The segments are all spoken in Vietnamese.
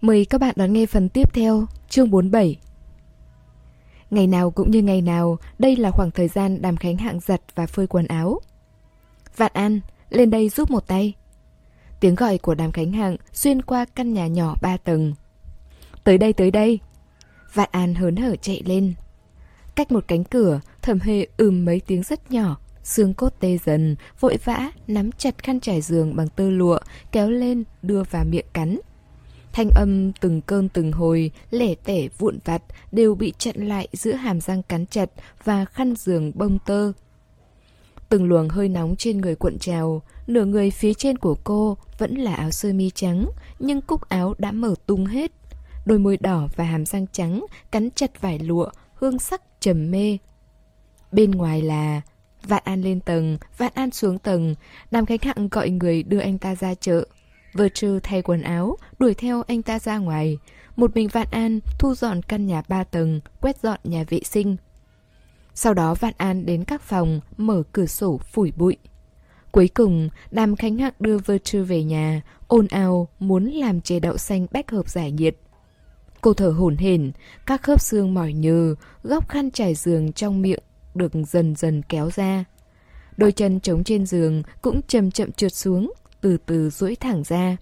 Mời các bạn đón nghe phần tiếp theo, chương 47. Ngày nào cũng như ngày nào, đây là khoảng thời gian đàm khánh hạng giặt và phơi quần áo. Vạn An, lên đây giúp một tay. Tiếng gọi của đàm khánh hạng xuyên qua căn nhà nhỏ ba tầng. Tới đây, tới đây. Vạn An hớn hở chạy lên. Cách một cánh cửa, thẩm hề ừm mấy tiếng rất nhỏ, xương cốt tê dần, vội vã, nắm chặt khăn trải giường bằng tơ lụa, kéo lên, đưa vào miệng cắn. Thanh âm từng cơn từng hồi, lẻ tẻ vụn vặt đều bị chặn lại giữa hàm răng cắn chặt và khăn giường bông tơ. Từng luồng hơi nóng trên người cuộn trào, nửa người phía trên của cô vẫn là áo sơ mi trắng, nhưng cúc áo đã mở tung hết. Đôi môi đỏ và hàm răng trắng cắn chặt vải lụa, hương sắc trầm mê. Bên ngoài là Vạn An lên tầng, Vạn An xuống tầng, Nam Khánh Hạng gọi người đưa anh ta ra chợ. Virtue thay quần áo, đuổi theo anh ta ra ngoài. Một mình Vạn An thu dọn căn nhà ba tầng, quét dọn nhà vệ sinh. Sau đó Vạn An đến các phòng, mở cửa sổ phủi bụi. Cuối cùng, Đàm Khánh Hạc đưa Virtue về nhà, ồn ào muốn làm chè đậu xanh bách hợp giải nhiệt. Cô thở hổn hển, các khớp xương mỏi nhừ, góc khăn trải giường trong miệng được dần dần kéo ra. Đôi chân trống trên giường cũng chậm chậm trượt xuống, từ từ duỗi thẳng ra.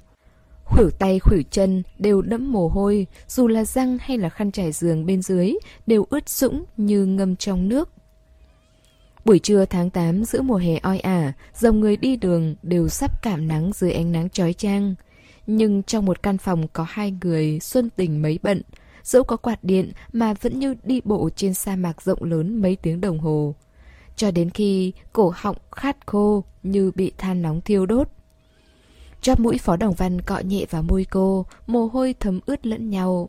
Khuỷu tay khuỷu chân đều đẫm mồ hôi, dù là răng hay là khăn trải giường bên dưới đều ướt sũng như ngâm trong nước. Buổi trưa tháng 8 giữa mùa hè oi ả, dòng người đi đường đều sắp cảm nắng dưới ánh nắng chói chang. Nhưng trong một căn phòng có hai người xuân tình mấy bận, dẫu có quạt điện mà vẫn như đi bộ trên sa mạc rộng lớn mấy tiếng đồng hồ. Cho đến khi cổ họng khát khô như bị than nóng thiêu đốt. Chóp mũi Phó Đồng Văn cọ nhẹ vào môi cô, mồ hôi thấm ướt lẫn nhau.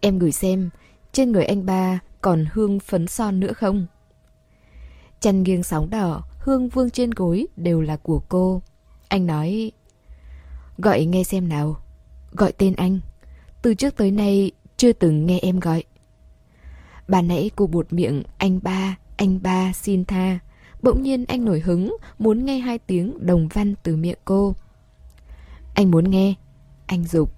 Em gửi xem, trên người anh ba còn hương phấn son nữa không? Chăn nghiêng sóng đỏ, hương vương trên gối đều là của cô. Anh nói... Gọi nghe xem nào. Gọi tên anh. Từ trước tới nay chưa từng nghe em gọi. Bà nãy cô buột miệng anh ba, anh ba xin tha. Bỗng nhiên anh nổi hứng, muốn nghe hai tiếng đồng văn từ miệng cô. Anh muốn nghe. Anh dục.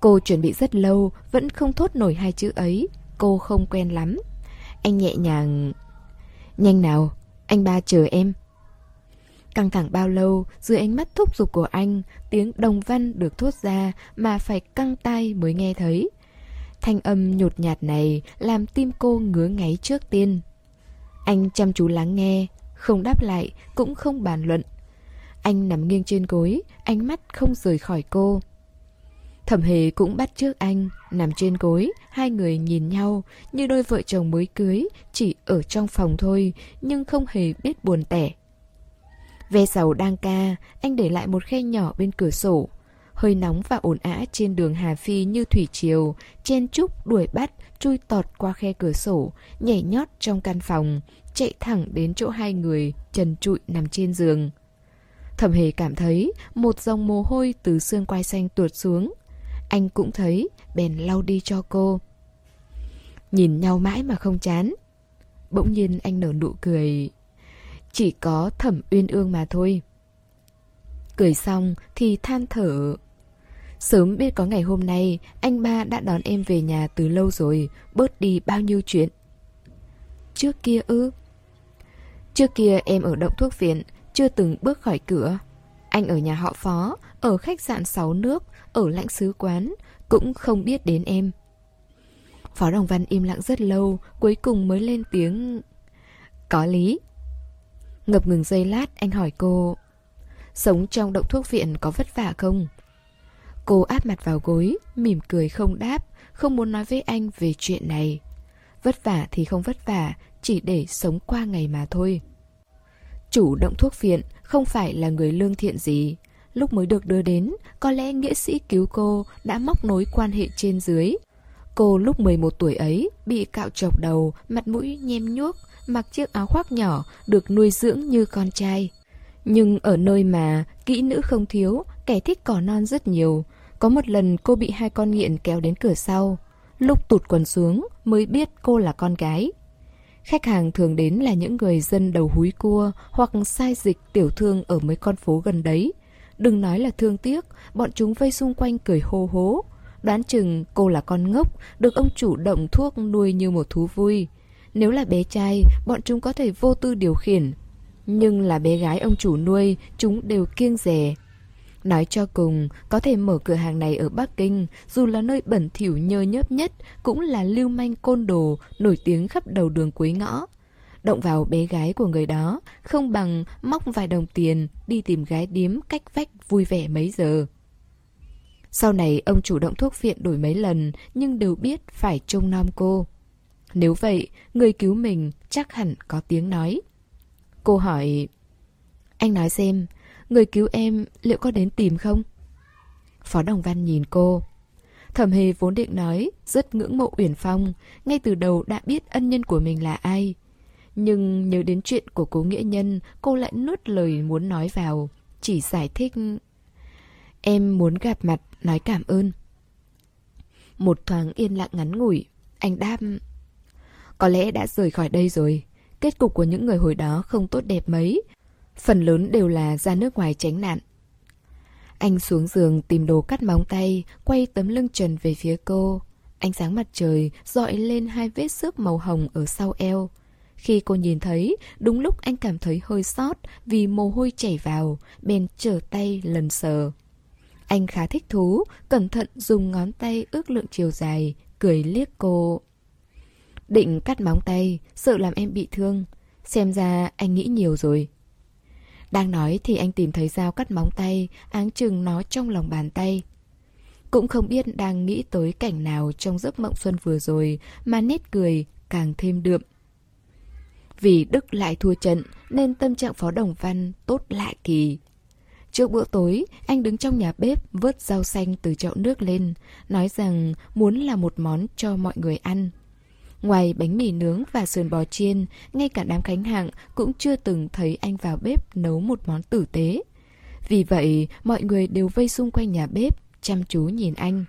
Cô chuẩn bị rất lâu, vẫn không thốt nổi hai chữ ấy. Cô không quen lắm. Anh nhẹ nhàng... Nhanh nào, anh ba chờ em. Căng thẳng bao lâu, dưới ánh mắt thúc giục của anh, tiếng đồng văn được thốt ra mà phải căng tay mới nghe thấy. Thanh âm nhột nhạt này làm tim cô ngứa ngáy trước tiên. Anh chăm chú lắng nghe, không đáp lại, cũng không bàn luận. Anh nằm nghiêng trên gối, ánh mắt không rời khỏi cô. Thẩm hề cũng bắt trước anh, nằm trên gối, hai người nhìn nhau như đôi vợ chồng mới cưới, chỉ ở trong phòng thôi, nhưng không hề biết buồn tẻ. Ve sầu đang ca, anh để lại một khe nhỏ bên cửa sổ. Hơi nóng và ồn ã trên đường Hà Phi như thủy triều, chen chúc đuổi bắt, chui tọt qua khe cửa sổ, nhảy nhót trong căn phòng, chạy thẳng đến chỗ hai người, trần trụi nằm trên giường. Thẩm hề cảm thấy một dòng mồ hôi từ xương quai xanh tuột xuống. Anh cũng thấy, bèn lau đi cho cô. Nhìn nhau mãi mà không chán. Bỗng nhiên anh nở nụ cười. Chỉ có thẩm uyên ương mà thôi. Cười xong thì than thở. Sớm biết có ngày hôm nay, anh ba đã đón em về nhà từ lâu rồi, bớt đi bao nhiêu chuyện. Trước kia ư? Trước kia em ở động thuốc viện, chưa từng bước khỏi cửa. Anh ở nhà họ phó, ở khách sạn Sáu Nước, ở lãnh sứ quán, cũng không biết đến em. Phó Đồng Văn im lặng rất lâu, cuối cùng mới lên tiếng... Có lý. Ngập ngừng giây lát, anh hỏi cô... Sống trong động thuốc viện có vất vả không? Cô áp mặt vào gối, mỉm cười không đáp, không muốn nói với anh về chuyện này. Vất vả thì không vất vả, chỉ để sống qua ngày mà thôi. Chủ động thuốc viện không phải là người lương thiện gì. Lúc mới được đưa đến, có lẽ nghĩa sĩ cứu cô đã móc nối quan hệ trên dưới. Cô lúc 11 tuổi ấy bị cạo trọc đầu, mặt mũi nhem nhuốc, mặc chiếc áo khoác nhỏ được nuôi dưỡng như con trai. Nhưng ở nơi mà kỹ nữ không thiếu, kẻ thích cỏ non rất nhiều. Có một lần cô bị hai con nghiện kéo đến cửa sau. Lúc tụt quần xuống mới biết cô là con gái. Khách hàng thường đến là những người dân đầu húi cua hoặc sai dịch tiểu thương ở mấy con phố gần đấy. Đừng nói là thương tiếc, bọn chúng vây xung quanh cười hô hố. Đoán chừng cô là con ngốc, được ông chủ động thuốc nuôi như một thú vui. Nếu là bé trai, bọn chúng có thể vô tư điều khiển. Nhưng là bé gái ông chủ nuôi, chúng đều kiêng rẻ. Nói cho cùng, có thể mở cửa hàng này ở Bắc Kinh, dù là nơi bẩn thỉu nhơ nhớp nhất, cũng là lưu manh côn đồ, nổi tiếng khắp đầu đường cuối ngõ. Động vào bé gái của người đó, không bằng móc vài đồng tiền, đi tìm gái điếm cách vách vui vẻ mấy giờ. Sau này ông chủ động thuốc viện đổi mấy lần, nhưng đều biết phải trông nom cô. Nếu vậy, người cứu mình chắc hẳn có tiếng nói. Cô hỏi... Anh nói xem, người cứu em liệu có đến tìm không? Phó Đồng Văn nhìn cô. Thẩm Hề vốn định nói, rất ngưỡng mộ Uyển Phong, ngay từ đầu đã biết ân nhân của mình là ai. Nhưng nhớ đến chuyện của cố nghĩa nhân, cô lại nuốt lời muốn nói vào, chỉ giải thích... Em muốn gặp mặt, nói cảm ơn. Một thoáng yên lặng ngắn ngủi, anh đáp... Có lẽ đã rời khỏi đây rồi. Kết cục của những người hồi đó không tốt đẹp mấy. Phần lớn đều là ra nước ngoài tránh nạn. Anh xuống giường tìm đồ cắt móng tay, quay tấm lưng trần về phía cô. Ánh sáng mặt trời dọi lên hai vết xước màu hồng ở sau eo. Khi cô nhìn thấy, đúng lúc anh cảm thấy hơi sót vì mồ hôi chảy vào, bèn trở tay lần sờ. Anh khá thích thú, cẩn thận dùng ngón tay ước lượng chiều dài, cười liếc cô. Định cắt móng tay, sợ làm em bị thương. Xem ra anh nghĩ nhiều rồi. Đang nói thì anh tìm thấy dao cắt móng tay, áng chừng nó trong lòng bàn tay. Cũng không biết đang nghĩ tới cảnh nào trong giấc mộng xuân vừa rồi mà nét cười càng thêm đượm. Vì Đức lại thua trận nên tâm trạng Phó Đồng Văn tốt lạ kỳ. Trước bữa tối, anh đứng trong nhà bếp vớt rau xanh từ chậu nước lên, nói rằng muốn làm một món cho mọi người ăn. Ngoài bánh mì nướng và sườn bò chiên, ngay cả đám khánh hạng cũng chưa từng thấy anh vào bếp nấu một món tử tế. Vì vậy, mọi người đều vây xung quanh nhà bếp, chăm chú nhìn anh.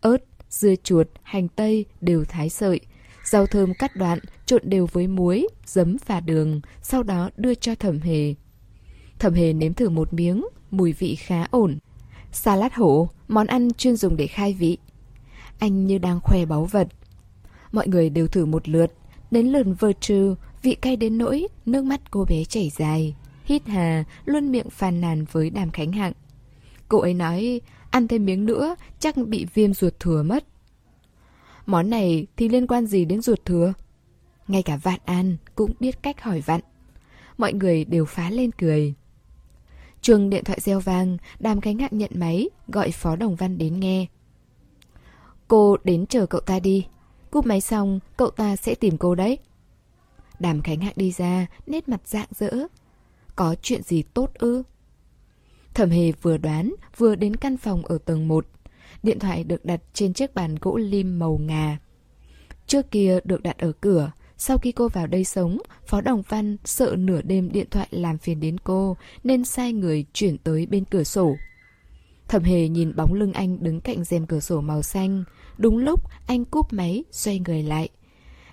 Ớt, dưa chuột, hành tây đều thái sợi. Rau thơm cắt đoạn, trộn đều với muối, giấm và đường, sau đó đưa cho thẩm hề. Thẩm hề nếm thử một miếng, mùi vị khá ổn. Salad hổ, món ăn chuyên dùng để khai vị. Anh như đang khoe báu vật. Mọi người đều thử một lượt. Đến lượt Virtue, vị cay đến nỗi, nước mắt cô bé chảy dài. Hít hà, luôn miệng phàn nàn với đàm khánh hạng. Cô ấy nói, ăn thêm miếng nữa, chắc bị viêm ruột thừa mất. Món này thì liên quan gì đến ruột thừa? Ngay cả Vạn An cũng biết cách hỏi vặn. Mọi người đều phá lên cười. Chuông điện thoại reo vang, đàm khánh hạng nhận máy, gọi Phó Đồng Văn đến nghe. Cô đến chờ cậu ta đi. Cúp máy xong, cậu ta sẽ tìm cô đấy. Đàm Khánh Hạc đi ra, nét mặt dạng dỡ. Có chuyện gì tốt ư? Thẩm Hề vừa đoán, vừa đến căn phòng ở tầng 1. Điện thoại được đặt trên chiếc bàn gỗ lim màu ngà. Trước kia được đặt ở cửa, sau khi cô vào đây sống, Phó Đồng Văn sợ nửa đêm điện thoại làm phiền đến cô nên sai người chuyển tới bên cửa sổ. Thẩm Hề nhìn bóng lưng anh đứng cạnh rèm cửa sổ màu xanh. Đúng lúc anh cúp máy, xoay người lại.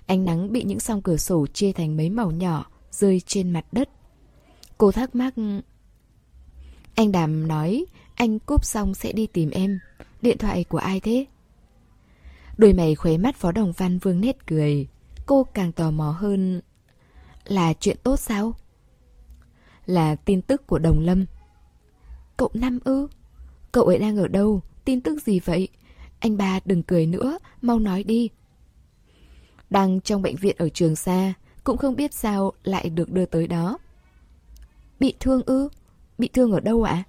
Ánh nắng bị những song cửa sổ chia thành mấy màu nhỏ, rơi trên mặt đất. Cô thắc mắc... Anh Đàm nói, anh cúp xong sẽ đi tìm em. Điện thoại của ai thế? Đôi mày khuấy mắt Phó Đồng Văn vương nét cười. Cô càng tò mò hơn... Là chuyện tốt sao? Là tin tức của Đồng Lâm. Cậu Năm ư? Cậu ấy đang ở đâu? Tin tức gì vậy? Anh ba đừng cười nữa, mau nói đi. Đang trong bệnh viện ở trường xa, cũng không biết sao lại được đưa tới đó. Bị thương ư? Bị thương ở đâu ạ?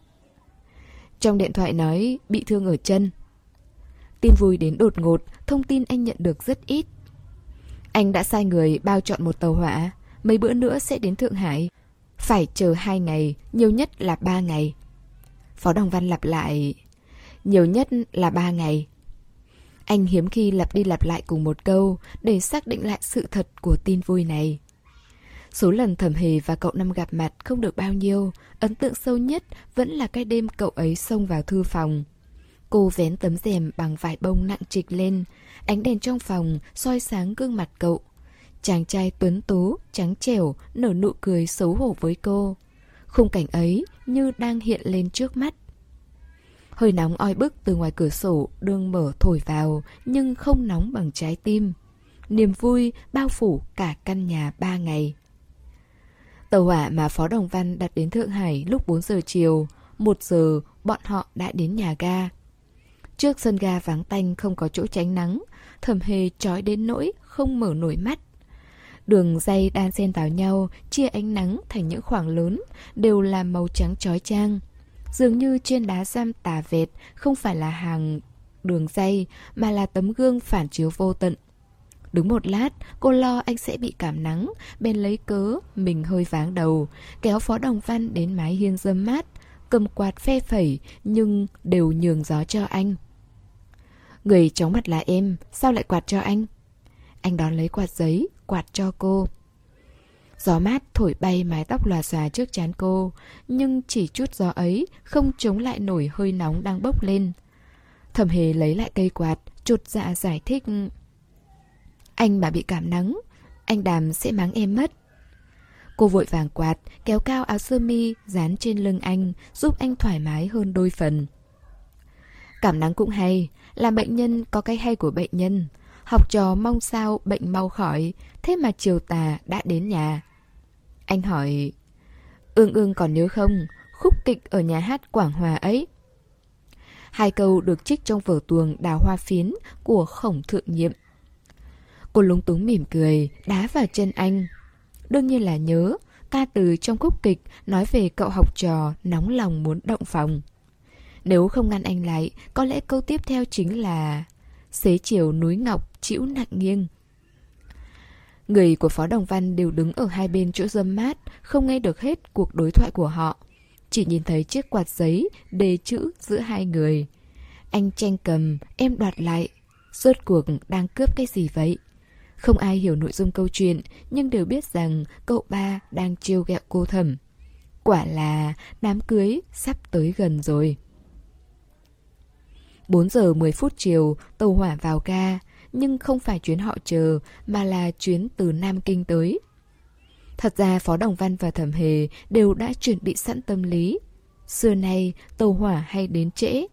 Trong điện thoại nói bị thương ở chân. Tin vui đến đột ngột, thông tin anh nhận được rất ít. Anh đã sai người bao chọn một tàu hỏa, mấy bữa nữa sẽ đến Thượng Hải. Phải chờ hai ngày, nhiều nhất là ba ngày. Phó Đồng Văn lặp lại Nhiều nhất là ba ngày anh hiếm khi lặp đi lặp lại cùng một câu Để xác định lại sự thật của tin vui này. Số lần thẩm hề và cậu năm gặp mặt không được bao nhiêu Ấn tượng sâu nhất vẫn là cái đêm cậu ấy xông vào thư phòng. Cô vén tấm rèm bằng vải bông nặng trịch lên Ánh đèn trong phòng soi sáng gương mặt cậu. Chàng trai tuấn tú, trắng trẻo, nở nụ cười xấu hổ với cô. Khung cảnh ấy như đang hiện lên trước mắt. Hơi nóng oi bức từ ngoài cửa sổ đương mở thổi vào nhưng không nóng bằng trái tim. Niềm vui bao phủ cả căn nhà ba ngày. Tàu hỏa mà Phó Đồng Văn đặt đến Thượng Hải lúc 4 giờ chiều, 1 giờ bọn họ đã đến nhà ga. Trước sân ga vắng tanh không có chỗ tránh nắng, thầm hề trói đến nỗi không mở nổi mắt. Đường dây đan xen vào nhau, chia ánh nắng thành những khoảng lớn, đều là màu trắng trói trang. Dường như trên đá giam tà vệt không phải là hàng đường dây mà là tấm gương phản chiếu vô tận. Đứng một lát, cô lo anh sẽ bị cảm nắng, bên lấy cớ, mình hơi váng đầu, kéo Phó Đồng Văn đến mái hiên dâm mát, cầm quạt phe phẩy nhưng đều nhường gió cho anh. Người chóng mặt là em, sao lại quạt cho anh? Anh đón lấy quạt giấy, quạt cho cô. Gió mát thổi bay mái tóc lòa xòa trước chán cô, nhưng chỉ chút gió ấy không chống lại nổi hơi nóng đang bốc lên. Thẩm hề lấy lại cây quạt, chột dạ giải thích. Anh mà bị cảm nắng, anh đàm sẽ mắng em mất. Cô vội vàng quạt, kéo cao áo sơ mi dán trên lưng anh, giúp anh thoải mái hơn đôi phần. Cảm nắng cũng hay, làm bệnh nhân có cái hay của bệnh nhân. Học trò mong sao bệnh mau khỏi, thế mà chiều tà đã đến nhà. Anh hỏi, ương ương còn nhớ không, khúc kịch ở nhà hát Quảng Hòa ấy. Hai câu được trích trong vở tuồng Đào Hoa Phiến của Khổng Thượng Nhiệm. Cô lúng túng mỉm cười, đá vào chân anh. Đương nhiên là nhớ, ca từ trong khúc kịch nói về cậu học trò nóng lòng muốn động phòng. Nếu không ngăn anh lại, có lẽ câu tiếp theo chính là Xế chiều núi ngọc chịu nặng nghiêng. Người của Phó Đồng Văn đều đứng ở hai bên chỗ dâm mát, không nghe được hết cuộc đối thoại của họ. Chỉ nhìn thấy chiếc quạt giấy đề chữ giữa hai người. Anh tranh cầm, em đoạt lại. Rốt cuộc đang cướp cái gì vậy? Không ai hiểu nội dung câu chuyện, nhưng đều biết rằng cậu ba đang trêu ghẹo cô thầm. Quả là đám cưới sắp tới gần rồi. 4 giờ 10 phút chiều, tàu hỏa vào ga, nhưng không phải chuyến họ chờ, mà là chuyến từ Nam Kinh tới. Thật ra Phó Đồng Văn và Thẩm Hề đều đã chuẩn bị sẵn tâm lý. Xưa nay, tàu hỏa hay đến trễ.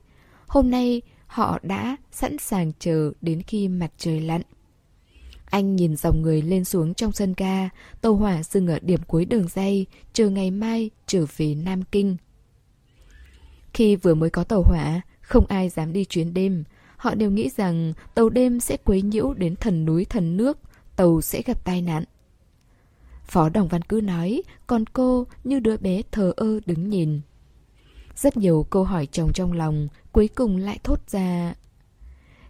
Hôm nay, họ đã sẵn sàng chờ đến khi mặt trời lặn. Anh nhìn dòng người lên xuống trong sân ga, tàu hỏa dừng ở điểm cuối đường dây, chờ ngày mai trở về Nam Kinh. Khi vừa mới có tàu hỏa, không ai dám đi chuyến đêm. Họ đều nghĩ rằng tàu đêm sẽ quấy nhiễu đến thần núi thần nước, tàu sẽ gặp tai nạn. Phó Đồng Văn cứ nói, còn cô như đứa bé thờ ơ đứng nhìn. Rất nhiều câu hỏi chồng trong lòng, cuối cùng lại thốt ra.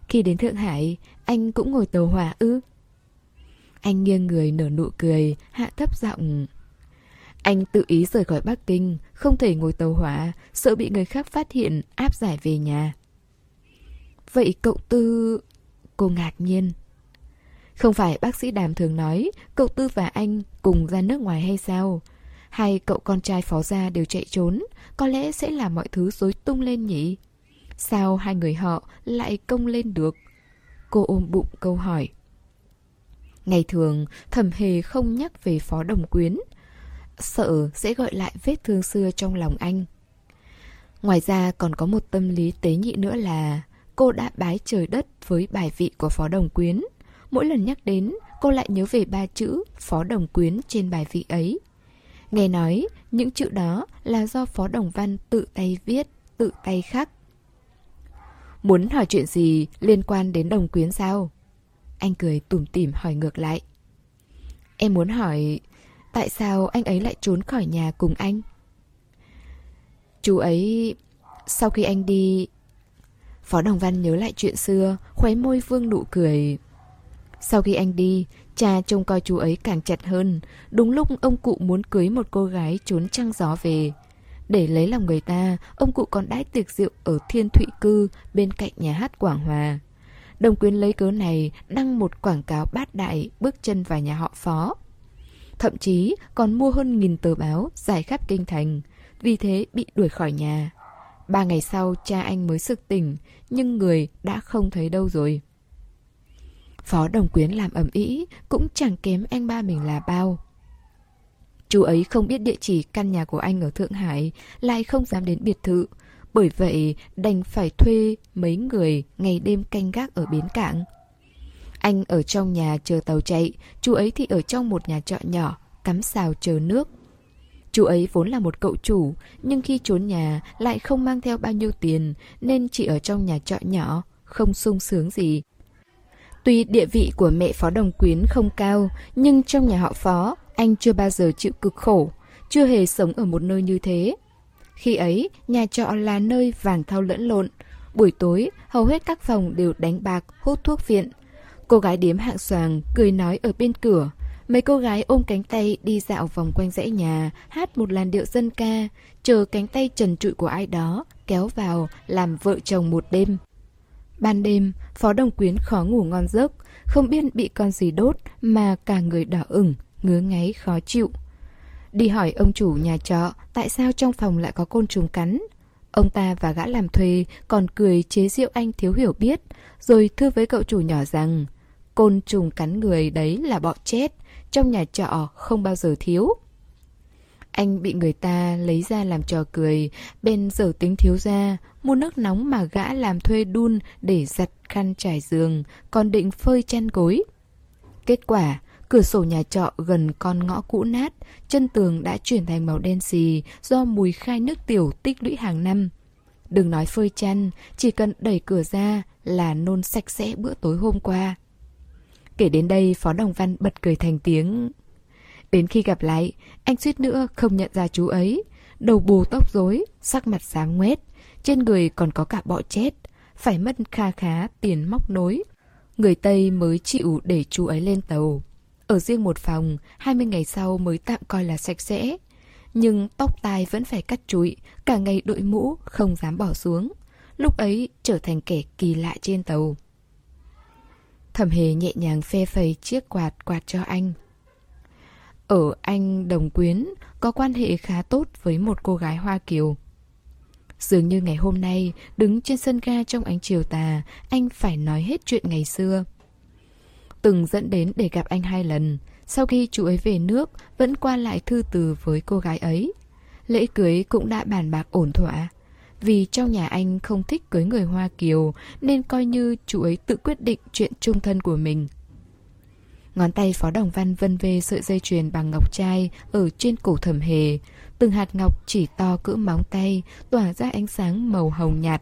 Khi đến Thượng Hải, anh cũng ngồi tàu hỏa ư? Anh nghiêng người nở nụ cười, hạ thấp giọng. Anh tự ý rời khỏi Bắc Kinh, không thể ngồi tàu hỏa, sợ bị người khác phát hiện, áp giải về nhà. Vậy cậu Tư... Cô ngạc nhiên. Không phải bác sĩ Đàm thường nói cậu Tư và anh cùng ra nước ngoài hay sao? Hay cậu con trai phó gia đều chạy trốn, có lẽ sẽ làm mọi thứ rối tung lên nhỉ? Sao hai người họ lại công lên được? Cô ôm bụng câu hỏi. Ngày thường, thẩm hề không nhắc về phó đồng quyến, sợ sẽ gọi lại vết thương xưa trong lòng anh. Ngoài ra còn có một tâm lý tế nhị nữa là cô đã bái trời đất với bài vị của Phó Đồng Quyến. Mỗi lần nhắc đến, cô lại nhớ về ba chữ Phó Đồng Quyến trên bài vị ấy. Nghe nói, những chữ đó là do Phó Đồng Văn tự tay viết, tự tay khắc. Muốn hỏi chuyện gì liên quan đến Đồng Quyến sao? Anh cười tủm tỉm hỏi ngược lại. Em muốn hỏi Tại sao anh ấy lại trốn khỏi nhà cùng anh? Chú ấy... Sau khi anh đi... Phó Đồng Văn nhớ lại chuyện xưa, khóe môi vương nụ cười. Sau khi anh đi, cha trông coi chú ấy càng chặt hơn. Đúng lúc ông cụ muốn cưới một cô gái trốn trăng gió về. Để lấy lòng người ta, ông cụ còn đãi tiệc rượu ở Thiên Thụy Cư bên cạnh nhà hát Quảng Hòa. Đồng quyến lấy cớ này đăng một quảng cáo bát đại bước chân vào nhà họ Phó. Thậm chí còn mua hơn nghìn tờ báo giải khắp kinh thành, vì thế bị đuổi khỏi nhà. Ba ngày sau cha anh mới sực tỉnh, nhưng người đã không thấy đâu rồi. Phó Đồng Quyến làm ẩm ý, cũng chẳng kém anh ba mình là bao. Chú ấy không biết địa chỉ căn nhà của anh ở Thượng Hải, lại không dám đến biệt thự, bởi vậy đành phải thuê mấy người ngày đêm canh gác ở bến cảng. Anh ở trong nhà chờ tàu chạy, chú ấy thì ở trong một nhà trọ nhỏ, cắm xào chờ nước. Chú ấy vốn là một cậu chủ, nhưng khi trốn nhà lại không mang theo bao nhiêu tiền nên chỉ ở trong nhà trọ nhỏ, không sung sướng gì. Tuy địa vị của mẹ Phó Đồng Quyến không cao, nhưng trong nhà họ Phó, anh chưa bao giờ chịu cực khổ, chưa hề sống ở một nơi như thế. Khi ấy, nhà trọ là nơi vàng thau lẫn lộn. Buổi tối, hầu hết các phòng đều đánh bạc, hút thuốc viện. Cô gái điếm hạng xoàng, cười nói ở bên cửa. Mấy cô gái ôm cánh tay đi dạo vòng quanh dãy nhà, hát một làn điệu dân ca, chờ cánh tay trần trụi của ai đó, kéo vào, làm vợ chồng một đêm. Ban đêm, Phó Đồng Quyến khó ngủ ngon giấc, không biết bị con gì đốt mà cả người đỏ ửng, ngứa ngáy khó chịu. Đi hỏi ông chủ nhà trọ tại sao trong phòng lại có côn trùng cắn. Ông ta và gã làm thuê còn cười chế giễu anh thiếu hiểu biết, rồi thưa với cậu chủ nhỏ rằng côn trùng cắn người đấy là bọ chết, trong nhà trọ không bao giờ thiếu. Anh bị người ta lấy ra làm trò cười, bên giờ tính thiếu ra, mua nước nóng mà gã làm thuê đun để giặt khăn trải giường, còn định phơi chăn gối. Kết quả, cửa sổ nhà trọ gần con ngõ cũ nát, chân tường đã chuyển thành màu đen xì do mùi khai nước tiểu tích lũy hàng năm. Đừng nói phơi chăn, chỉ cần đẩy cửa ra là nôn sạch sẽ bữa tối hôm qua. Kể đến đây, Phó Đồng Văn bật cười thành tiếng. Đến khi gặp lại, anh suýt nữa không nhận ra chú ấy. Đầu bù tóc rối, sắc mặt sáng ngoét, trên người còn có cả bọ chết, phải mất kha khá tiền móc nối. Người Tây mới chịu để chú ấy lên tàu. Ở riêng một phòng, 20 ngày sau mới tạm coi là sạch sẽ. Nhưng tóc tai vẫn phải cắt chuỗi, cả ngày đội mũ, không dám bỏ xuống. Lúc ấy trở thành kẻ kỳ lạ trên tàu. Thẩm hề nhẹ nhàng phê phẩy chiếc quạt quạt cho anh. Ở anh Đồng Quyến có quan hệ khá tốt với một cô gái Hoa Kiều. Dường như ngày hôm nay, đứng trên sân ga trong ánh chiều tà, anh phải nói hết chuyện ngày xưa. Từng dẫn đến để gặp anh hai lần, sau khi chú ấy về nước, vẫn qua lại thư từ với cô gái ấy. Lễ cưới cũng đã bàn bạc ổn thỏa. Vì trong nhà anh không thích cưới người Hoa Kiều, nên coi như chú ấy tự quyết định chuyện trung thân của mình. Ngón tay Phó Đồng Văn vân về sợi dây chuyền bằng ngọc trai ở trên cổ thẩm hề. Từng hạt ngọc chỉ to cỡ móng tay, tỏa ra ánh sáng màu hồng nhạt.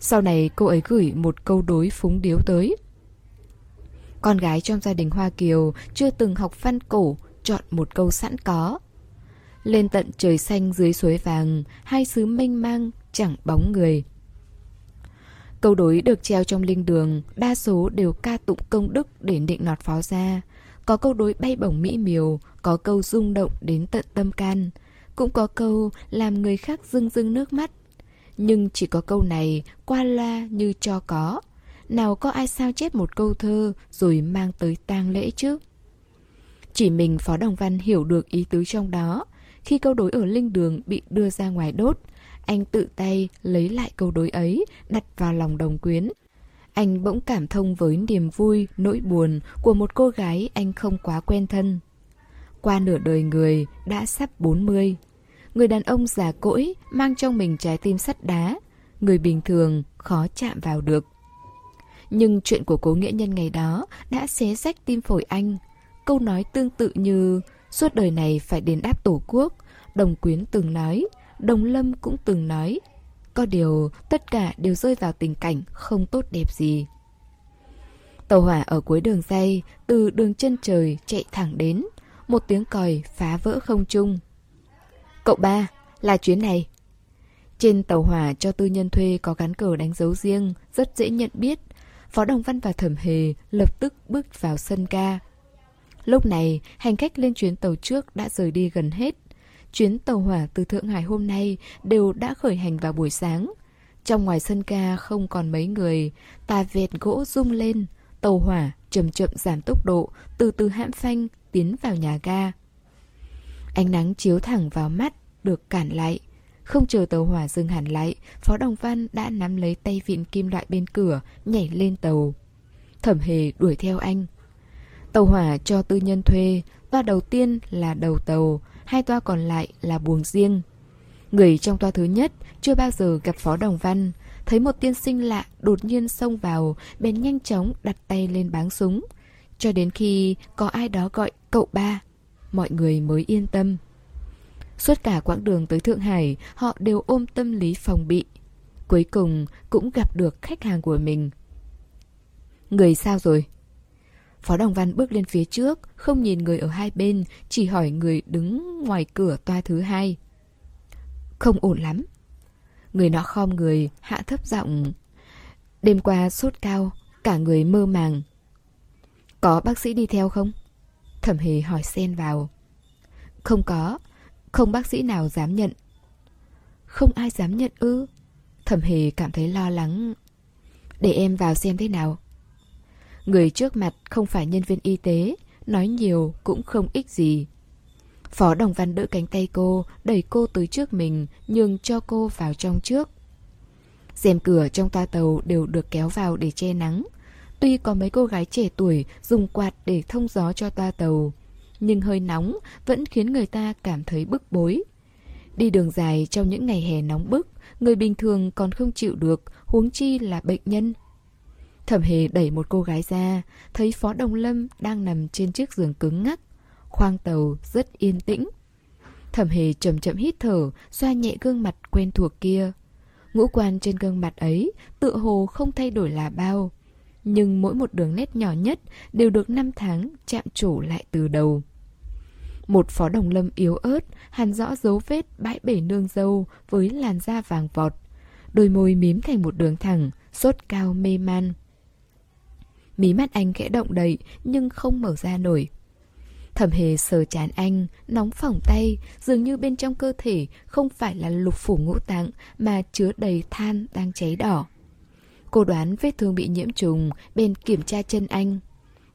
Sau này cô ấy gửi một câu đối phúng điếu tới. Con gái trong gia đình Hoa Kiều chưa từng học văn cổ, chọn một câu sẵn có. Lên tận trời xanh dưới suối vàng, hai xứ mênh mang, chẳng bóng người. Câu đối được treo trong linh đường, đa số đều ca tụng công đức để định nọt phó ra. Có câu đối bay bổng mỹ miều, có câu rung động đến tận tâm can. Cũng có câu làm người khác rưng rưng nước mắt. Nhưng chỉ có câu này qua loa như cho có. Nào có ai sao chép một câu thơ rồi mang tới tang lễ chứ? Chỉ mình Phó Đồng Văn hiểu được ý tứ trong đó. Khi câu đối ở linh đường bị đưa ra ngoài đốt, anh tự tay lấy lại câu đối ấy, đặt vào lòng đồng quyến. Anh bỗng cảm thông với niềm vui, nỗi buồn của một cô gái anh không quá quen thân. Qua nửa đời người, đã sắp 40. Người đàn ông già cỗi, mang trong mình trái tim sắt đá. Người bình thường, khó chạm vào được. Nhưng chuyện của cố nghĩa nhân ngày đó đã xé rách tim phổi anh. Câu nói tương tự như suốt đời này phải đền đáp tổ quốc. Đồng quyến từng nói, Đồng Lâm cũng từng nói. Có điều, tất cả đều rơi vào tình cảnh không tốt đẹp gì. Tàu hỏa ở cuối đường dây, từ đường chân trời chạy thẳng đến. Một tiếng còi phá vỡ không trung. Cậu ba, là chuyến này. Trên tàu hỏa cho tư nhân thuê có gắn cờ đánh dấu riêng, rất dễ nhận biết. Phó Đồng Văn và Thẩm Hề lập tức bước vào sân ga. Lúc này, hành khách lên chuyến tàu trước đã rời đi gần hết chuyến tàu hỏa từ Thượng Hải hôm nay đều đã khởi hành vào buổi sáng. Trong ngoài sân ca không còn mấy người, tà vẹt gỗ rung lên, tàu hỏa chậm chậm giảm tốc độ, từ từ hãm phanh tiến vào nhà ga. Ánh nắng chiếu thẳng vào mắt, được cản lại. Không chờ tàu hỏa dừng hẳn lại, Phó Đồng Văn đã nắm lấy tay vịn kim loại bên cửa, nhảy lên tàu. Thẩm hề đuổi theo anh. Tàu hỏa cho tư nhân thuê, toa đầu tiên là đầu tàu, hai toa còn lại là buồng riêng. Người trong toa thứ nhất chưa bao giờ gặp Phó Đồng Văn, thấy một tiên sinh lạ đột nhiên xông vào, bèn nhanh chóng đặt tay lên báng súng. Cho đến khi có ai đó gọi cậu ba, mọi người mới yên tâm. Suốt cả quãng đường tới Thượng Hải, họ đều ôm tâm lý phòng bị. Cuối cùng cũng gặp được khách hàng của mình. Người sao rồi? Phó Đồng Văn bước lên phía trước, không nhìn người ở hai bên, chỉ hỏi người đứng ngoài cửa toa thứ hai. Không ổn lắm. Người nọ khom người, hạ thấp giọng. Đêm qua sốt cao, cả người mơ màng. Có bác sĩ đi theo không? Thẩm hề hỏi xen vào. Không có, không bác sĩ nào dám nhận. Không ai dám nhận ư? Thẩm hề cảm thấy lo lắng. Để em vào xem thế nào. Người trước mặt không phải nhân viên y tế, nói nhiều cũng không ích gì. Phó Đồng Văn đỡ cánh tay cô, đẩy cô tới trước mình, nhường cho cô vào trong trước. rèm cửa trong toa tàu đều được kéo vào để che nắng. Tuy có mấy cô gái trẻ tuổi dùng quạt để thông gió cho toa tàu, nhưng hơi nóng vẫn khiến người ta cảm thấy bức bối. Đi đường dài trong những ngày hè nóng bức, người bình thường còn không chịu được, huống chi là bệnh nhân. Thẩm hề đẩy một cô gái ra, thấy Phó Đồng Lâm đang nằm trên chiếc giường cứng ngắc. Khoang tàu rất yên tĩnh. Thẩm hề chậm chậm hít thở, xoa nhẹ gương mặt quen thuộc kia. Ngũ quan trên gương mặt ấy tự hồ không thay đổi là bao. Nhưng mỗi một đường nét nhỏ nhất đều được năm tháng chạm trổ lại từ đầu. Một phó đồng lâm yếu ớt, hàn rõ dấu vết bãi bể nương dâu với làn da vàng vọt. Đôi môi mím thành một đường thẳng, sốt cao mê man. Mí mắt anh khẽ động đậy nhưng không mở ra nổi. Thẩm hề sờ chán anh, nóng phỏng tay, dường như bên trong cơ thể không phải là lục phủ ngũ tạng mà chứa đầy than đang cháy đỏ. Cô đoán vết thương bị nhiễm trùng, bên kiểm tra chân anh.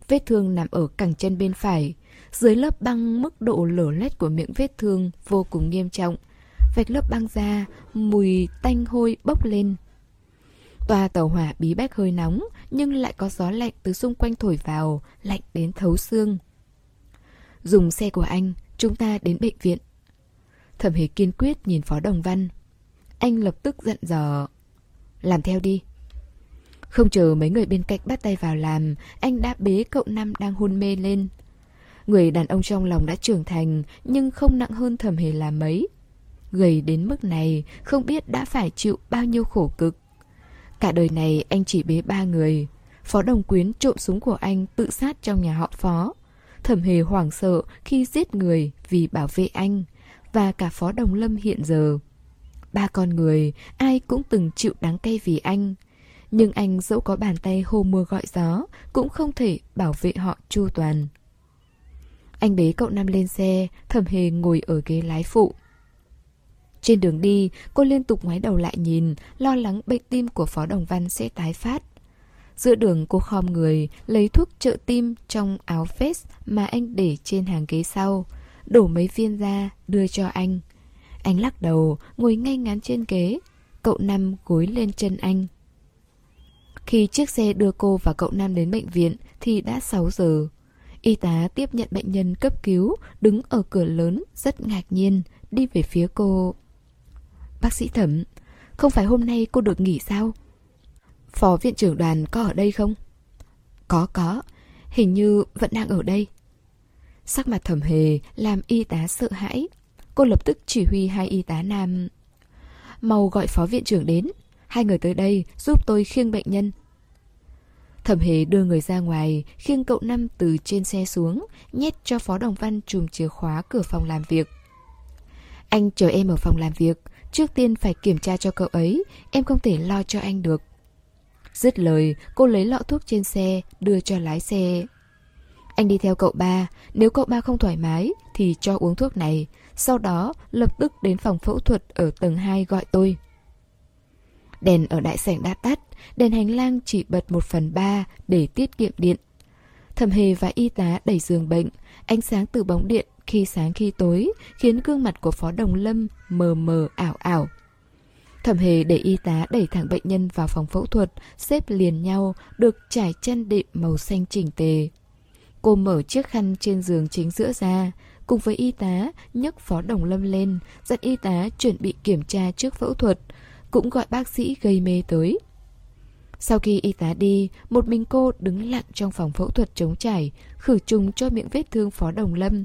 Vết thương nằm ở cẳng chân bên phải. Dưới lớp băng mức độ lở lét của miệng vết thương vô cùng nghiêm trọng. Vạch lớp băng ra, mùi tanh hôi bốc lên. Toa tàu hỏa bí bách hơi nóng, nhưng lại có gió lạnh từ xung quanh thổi vào, lạnh đến thấu xương. Dùng xe của anh, chúng ta đến bệnh viện. Thẩm hề kiên quyết nhìn Phó Đồng Văn. Anh lập tức giận dò. Làm theo đi. Không chờ mấy người bên cạnh bắt tay vào làm, anh đã bế cậu Năm đang hôn mê lên. Người đàn ông trong lòng đã trưởng thành, nhưng không nặng hơn thẩm hề là mấy. Gầy đến mức này, không biết đã phải chịu bao nhiêu khổ cực. Cả đời này anh chỉ bế ba người. Phó Đồng Quyến trộm súng của anh tự sát trong nhà họ Phó. Thẩm Hề hoảng sợ khi giết người vì bảo vệ anh và cả Phó Đồng Lâm hiện giờ. Ba con người, ai cũng từng chịu đáng cay vì anh. Nhưng anh dẫu có bàn tay hô mưa gọi gió, cũng không thể bảo vệ họ chu toàn. Anh bế cậu Năm lên xe, Thẩm Hề ngồi ở ghế lái phụ. Trên đường đi, cô liên tục ngoái đầu lại nhìn, lo lắng bệnh tim của Phó Đồng Văn sẽ tái phát. Giữa đường cô khom người, lấy thuốc trợ tim trong áo vest mà anh để trên hàng ghế sau, đổ mấy viên ra, đưa cho anh. Anh lắc đầu, ngồi ngay ngắn trên ghế, cậu Năm gối lên chân anh. Khi chiếc xe đưa cô và cậu nam đến bệnh viện thì đã 6 giờ. Y tá tiếp nhận bệnh nhân cấp cứu, đứng ở cửa lớn, rất ngạc nhiên, đi về phía cô. Bác sĩ thẩm, không phải hôm nay cô được nghỉ sao? Phó viện trưởng đoàn có ở đây không? Có có, hình như vẫn đang ở đây. Sắc mặt thẩm hề làm y tá sợ hãi. Cô lập tức chỉ huy hai y tá nam. Mau gọi phó viện trưởng đến. Hai người tới đây giúp tôi khiêng bệnh nhân. Thẩm hề đưa người ra ngoài, khiêng cậu Năm từ trên xe xuống, nhét cho phó đồng văn chùm chìa khóa cửa phòng làm việc. Anh chờ em ở phòng làm việc, trước tiên phải kiểm tra cho cậu ấy, em không thể lo cho anh được. Dứt lời, cô lấy lọ thuốc trên xe, đưa cho lái xe. Anh đi theo cậu ba, nếu cậu ba không thoải mái thì cho uống thuốc này, sau đó lập tức đến phòng phẫu thuật ở tầng 2 gọi tôi. Đèn ở đại sảnh đã tắt, đèn hành lang chỉ bật một phần ba để tiết kiệm điện. Thẩm hề và y tá đẩy giường bệnh, ánh sáng từ bóng điện khi sáng khi tối khiến gương mặt của Phó Đồng Lâm mờ mờ ảo ảo. Thẩm hề để y tá đẩy thẳng bệnh nhân vào phòng phẫu thuật, xếp liền nhau, được trải chăn đệm màu xanh chỉnh tề. Cô mở chiếc khăn trên giường chính giữa ra, cùng với y tá nhấc phó đồng lâm lên, dặn y tá chuẩn bị kiểm tra trước phẫu thuật, cũng gọi bác sĩ gây mê tới. Sau khi y tá đi, một mình cô đứng lặng trong phòng phẫu thuật chống chảy, khử trùng cho miệng vết thương phó đồng lâm.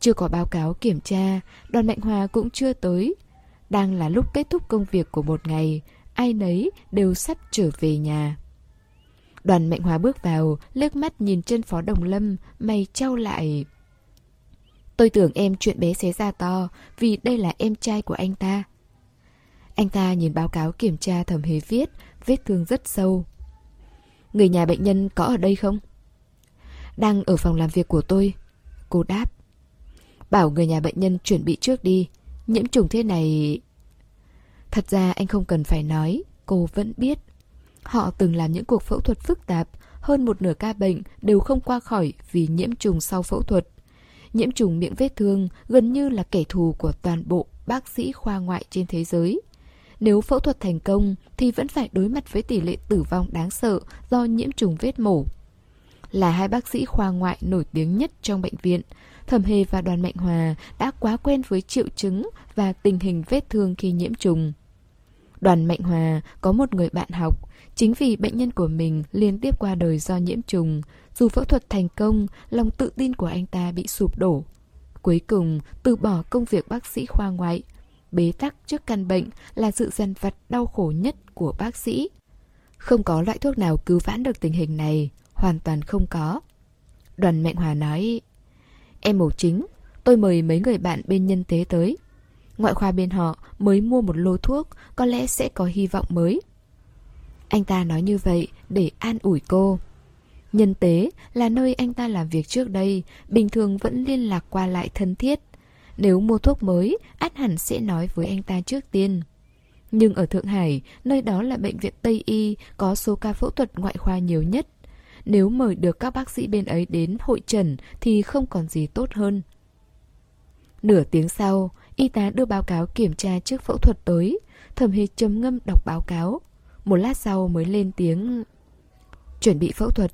Chưa có báo cáo kiểm tra, đoàn Mạnh Hòa cũng chưa tới. Đang là lúc kết thúc công việc của một ngày, ai nấy đều sắp trở về nhà. Đoàn Mạnh Hòa bước vào, liếc mắt nhìn chân phó đồng lâm, mày trao lại. Tôi tưởng em chuyện bé xé ra to, vì đây là em trai của anh ta. Anh ta nhìn báo cáo kiểm tra thẩm hề viết, vết thương rất sâu. Người nhà bệnh nhân có ở đây không? Đang ở phòng làm việc của tôi. Cô đáp. Bảo người nhà bệnh nhân chuẩn bị trước đi. Nhiễm trùng thế này... Thật ra anh không cần phải nói, cô vẫn biết. Họ từng làm những cuộc phẫu thuật phức tạp, hơn một nửa ca bệnh đều không qua khỏi vì nhiễm trùng sau phẫu thuật. Nhiễm trùng miệng vết thương gần như là kẻ thù của toàn bộ bác sĩ khoa ngoại trên thế giới. Nếu phẫu thuật thành công thì vẫn phải đối mặt với tỷ lệ tử vong đáng sợ do nhiễm trùng vết mổ. Là hai bác sĩ khoa ngoại nổi tiếng nhất trong bệnh viện, Thẩm Hề và Đoàn Mạnh Hòa đã quá quen với triệu chứng và tình hình vết thương khi nhiễm trùng. Đoàn Mạnh Hòa có một người bạn học, chính vì bệnh nhân của mình liên tiếp qua đời do nhiễm trùng, dù phẫu thuật thành công, lòng tự tin của anh ta bị sụp đổ. Cuối cùng, từ bỏ công việc bác sĩ khoa ngoại, bế tắc trước căn bệnh là sự dằn vặt đau khổ nhất của bác sĩ. Không có loại thuốc nào cứu vãn được tình hình này, hoàn toàn không có. Đoàn Mạnh Hòa nói, Em mổ chính, tôi mời mấy người bạn bên nhân tế tới. Ngoại khoa bên họ mới mua một lô thuốc, có lẽ sẽ có hy vọng mới. Anh ta nói như vậy để an ủi cô. Nhân tế là nơi anh ta làm việc trước đây, bình thường vẫn liên lạc qua lại thân thiết. Nếu mua thuốc mới, át hẳn sẽ nói với anh ta trước tiên. Nhưng ở Thượng Hải, nơi đó là bệnh viện Tây Y có số ca phẫu thuật ngoại khoa nhiều nhất. Nếu mời được các bác sĩ bên ấy đến hội trần thì không còn gì tốt hơn. Nửa tiếng sau, y tá đưa báo cáo kiểm tra trước phẫu thuật tới. Thẩm hề trầm ngâm đọc báo cáo. Một lát sau mới lên tiếng Chuẩn bị phẫu thuật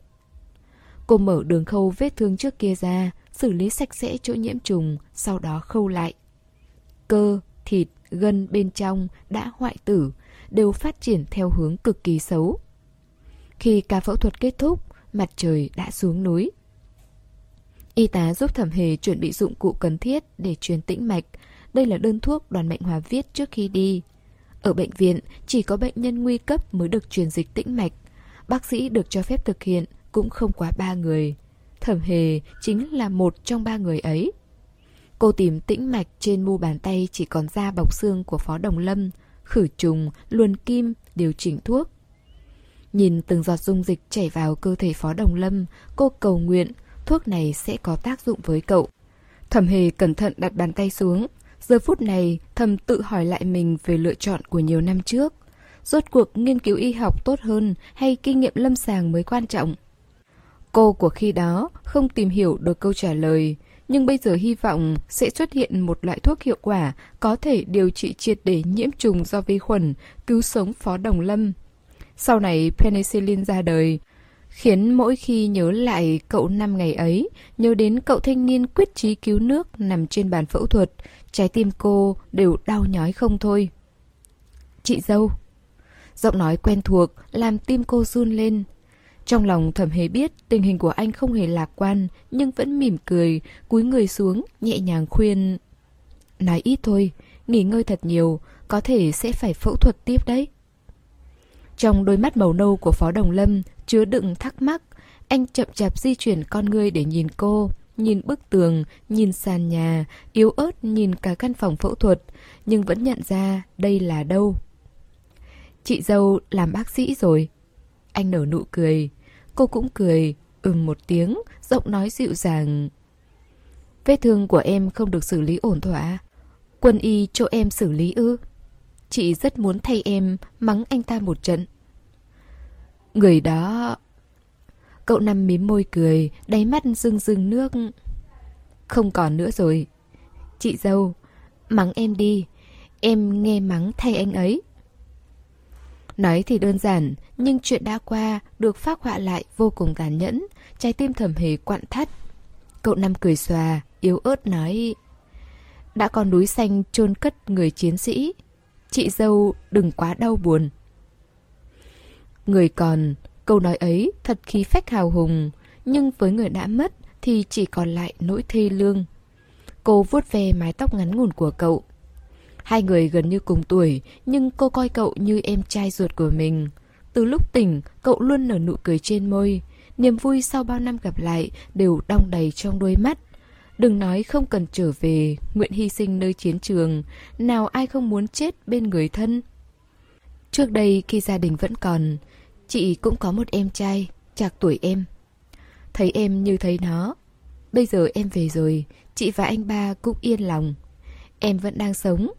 Cô mở đường khâu vết thương trước kia ra Xử lý sạch sẽ chỗ nhiễm trùng Sau đó khâu lại Cơ, thịt, gân bên trong đã hoại tử Đều phát triển theo hướng cực kỳ xấu Khi ca phẫu thuật kết thúc Mặt trời đã xuống núi Y tá giúp thẩm hề chuẩn bị dụng cụ cần thiết để truyền tĩnh mạch. Đây là đơn thuốc đoàn Mạnh Hòa viết trước khi đi. Ở bệnh viện, chỉ có bệnh nhân nguy cấp mới được truyền dịch tĩnh mạch. Bác sĩ được cho phép thực hiện cũng không quá ba người. Thẩm hề chính là một trong ba người ấy. Cô tìm tĩnh mạch trên mu bàn tay chỉ còn da bọc xương của Phó Đồng Lâm, khử trùng, luồn kim, điều chỉnh thuốc. Nhìn từng giọt dung dịch chảy vào cơ thể Phó Đồng Lâm, cô cầu nguyện thuốc này sẽ có tác dụng với cậu. Thẩm hề cẩn thận đặt bàn tay xuống. Giờ phút này, thầm tự hỏi lại mình về lựa chọn của nhiều năm trước. Rốt cuộc nghiên cứu y học tốt hơn hay kinh nghiệm lâm sàng mới quan trọng? Cô của khi đó không tìm hiểu được câu trả lời, nhưng bây giờ hy vọng sẽ xuất hiện một loại thuốc hiệu quả có thể điều trị triệt để nhiễm trùng do vi khuẩn, cứu sống Phó Đồng Lâm. Sau này penicillin ra đời, khiến mỗi khi nhớ lại cậu năm ngày ấy, nhớ đến cậu thanh niên quyết chí cứu nước nằm trên bàn phẫu thuật, trái tim cô đều đau nhói không thôi. Chị dâu Giọng nói quen thuộc làm tim cô run lên. Trong lòng thẩm hề biết tình hình của anh không hề lạc quan nhưng vẫn mỉm cười, cúi người xuống, nhẹ nhàng khuyên. Nói ít thôi, nghỉ ngơi thật nhiều, có thể sẽ phải phẫu thuật tiếp đấy. Trong đôi mắt màu nâu của Phó Đồng Lâm chứa đựng thắc mắc, anh chậm chạp di chuyển con người để nhìn cô, nhìn bức tường, nhìn sàn nhà, yếu ớt nhìn cả căn phòng phẫu thuật, nhưng vẫn nhận ra đây là đâu. Chị dâu làm bác sĩ rồi. Anh nở nụ cười. Cô cũng cười, ừm một tiếng, giọng nói dịu dàng. Vết thương của em không được xử lý ổn thỏa. Quân y cho em xử lý ư? Chị rất muốn thay em mắng anh ta một trận. Người đó... Cậu nằm mím môi cười, đáy mắt rưng rưng nước. Không còn nữa rồi. Chị dâu, mắng em đi. Em nghe mắng thay anh ấy. Nói thì đơn giản, nhưng chuyện đã qua được phác họa lại vô cùng tàn nhẫn, trái tim thầm hề quặn thắt. Cậu năm cười xòa, yếu ớt nói Đã còn núi xanh chôn cất người chiến sĩ Chị dâu đừng quá đau buồn. Người còn, câu nói ấy thật khí phách hào hùng Nhưng với người đã mất thì chỉ còn lại nỗi thê lương. Cô vuốt ve mái tóc ngắn ngủn của cậu. Hai người gần như cùng tuổi Nhưng cô coi cậu như em trai ruột của mình. Từ lúc tỉnh, cậu luôn nở nụ cười trên môi. Niềm vui sau bao năm gặp lại đều đong đầy trong đôi mắt. Đừng nói không cần trở về, nguyện hy sinh nơi chiến trường, nào ai không muốn chết bên người thân. Trước đây khi gia đình vẫn còn, chị cũng có một em trai, chạc tuổi em. Thấy em như thấy nó. Bây giờ em về rồi, chị và anh ba cũng yên lòng. Em vẫn đang sống.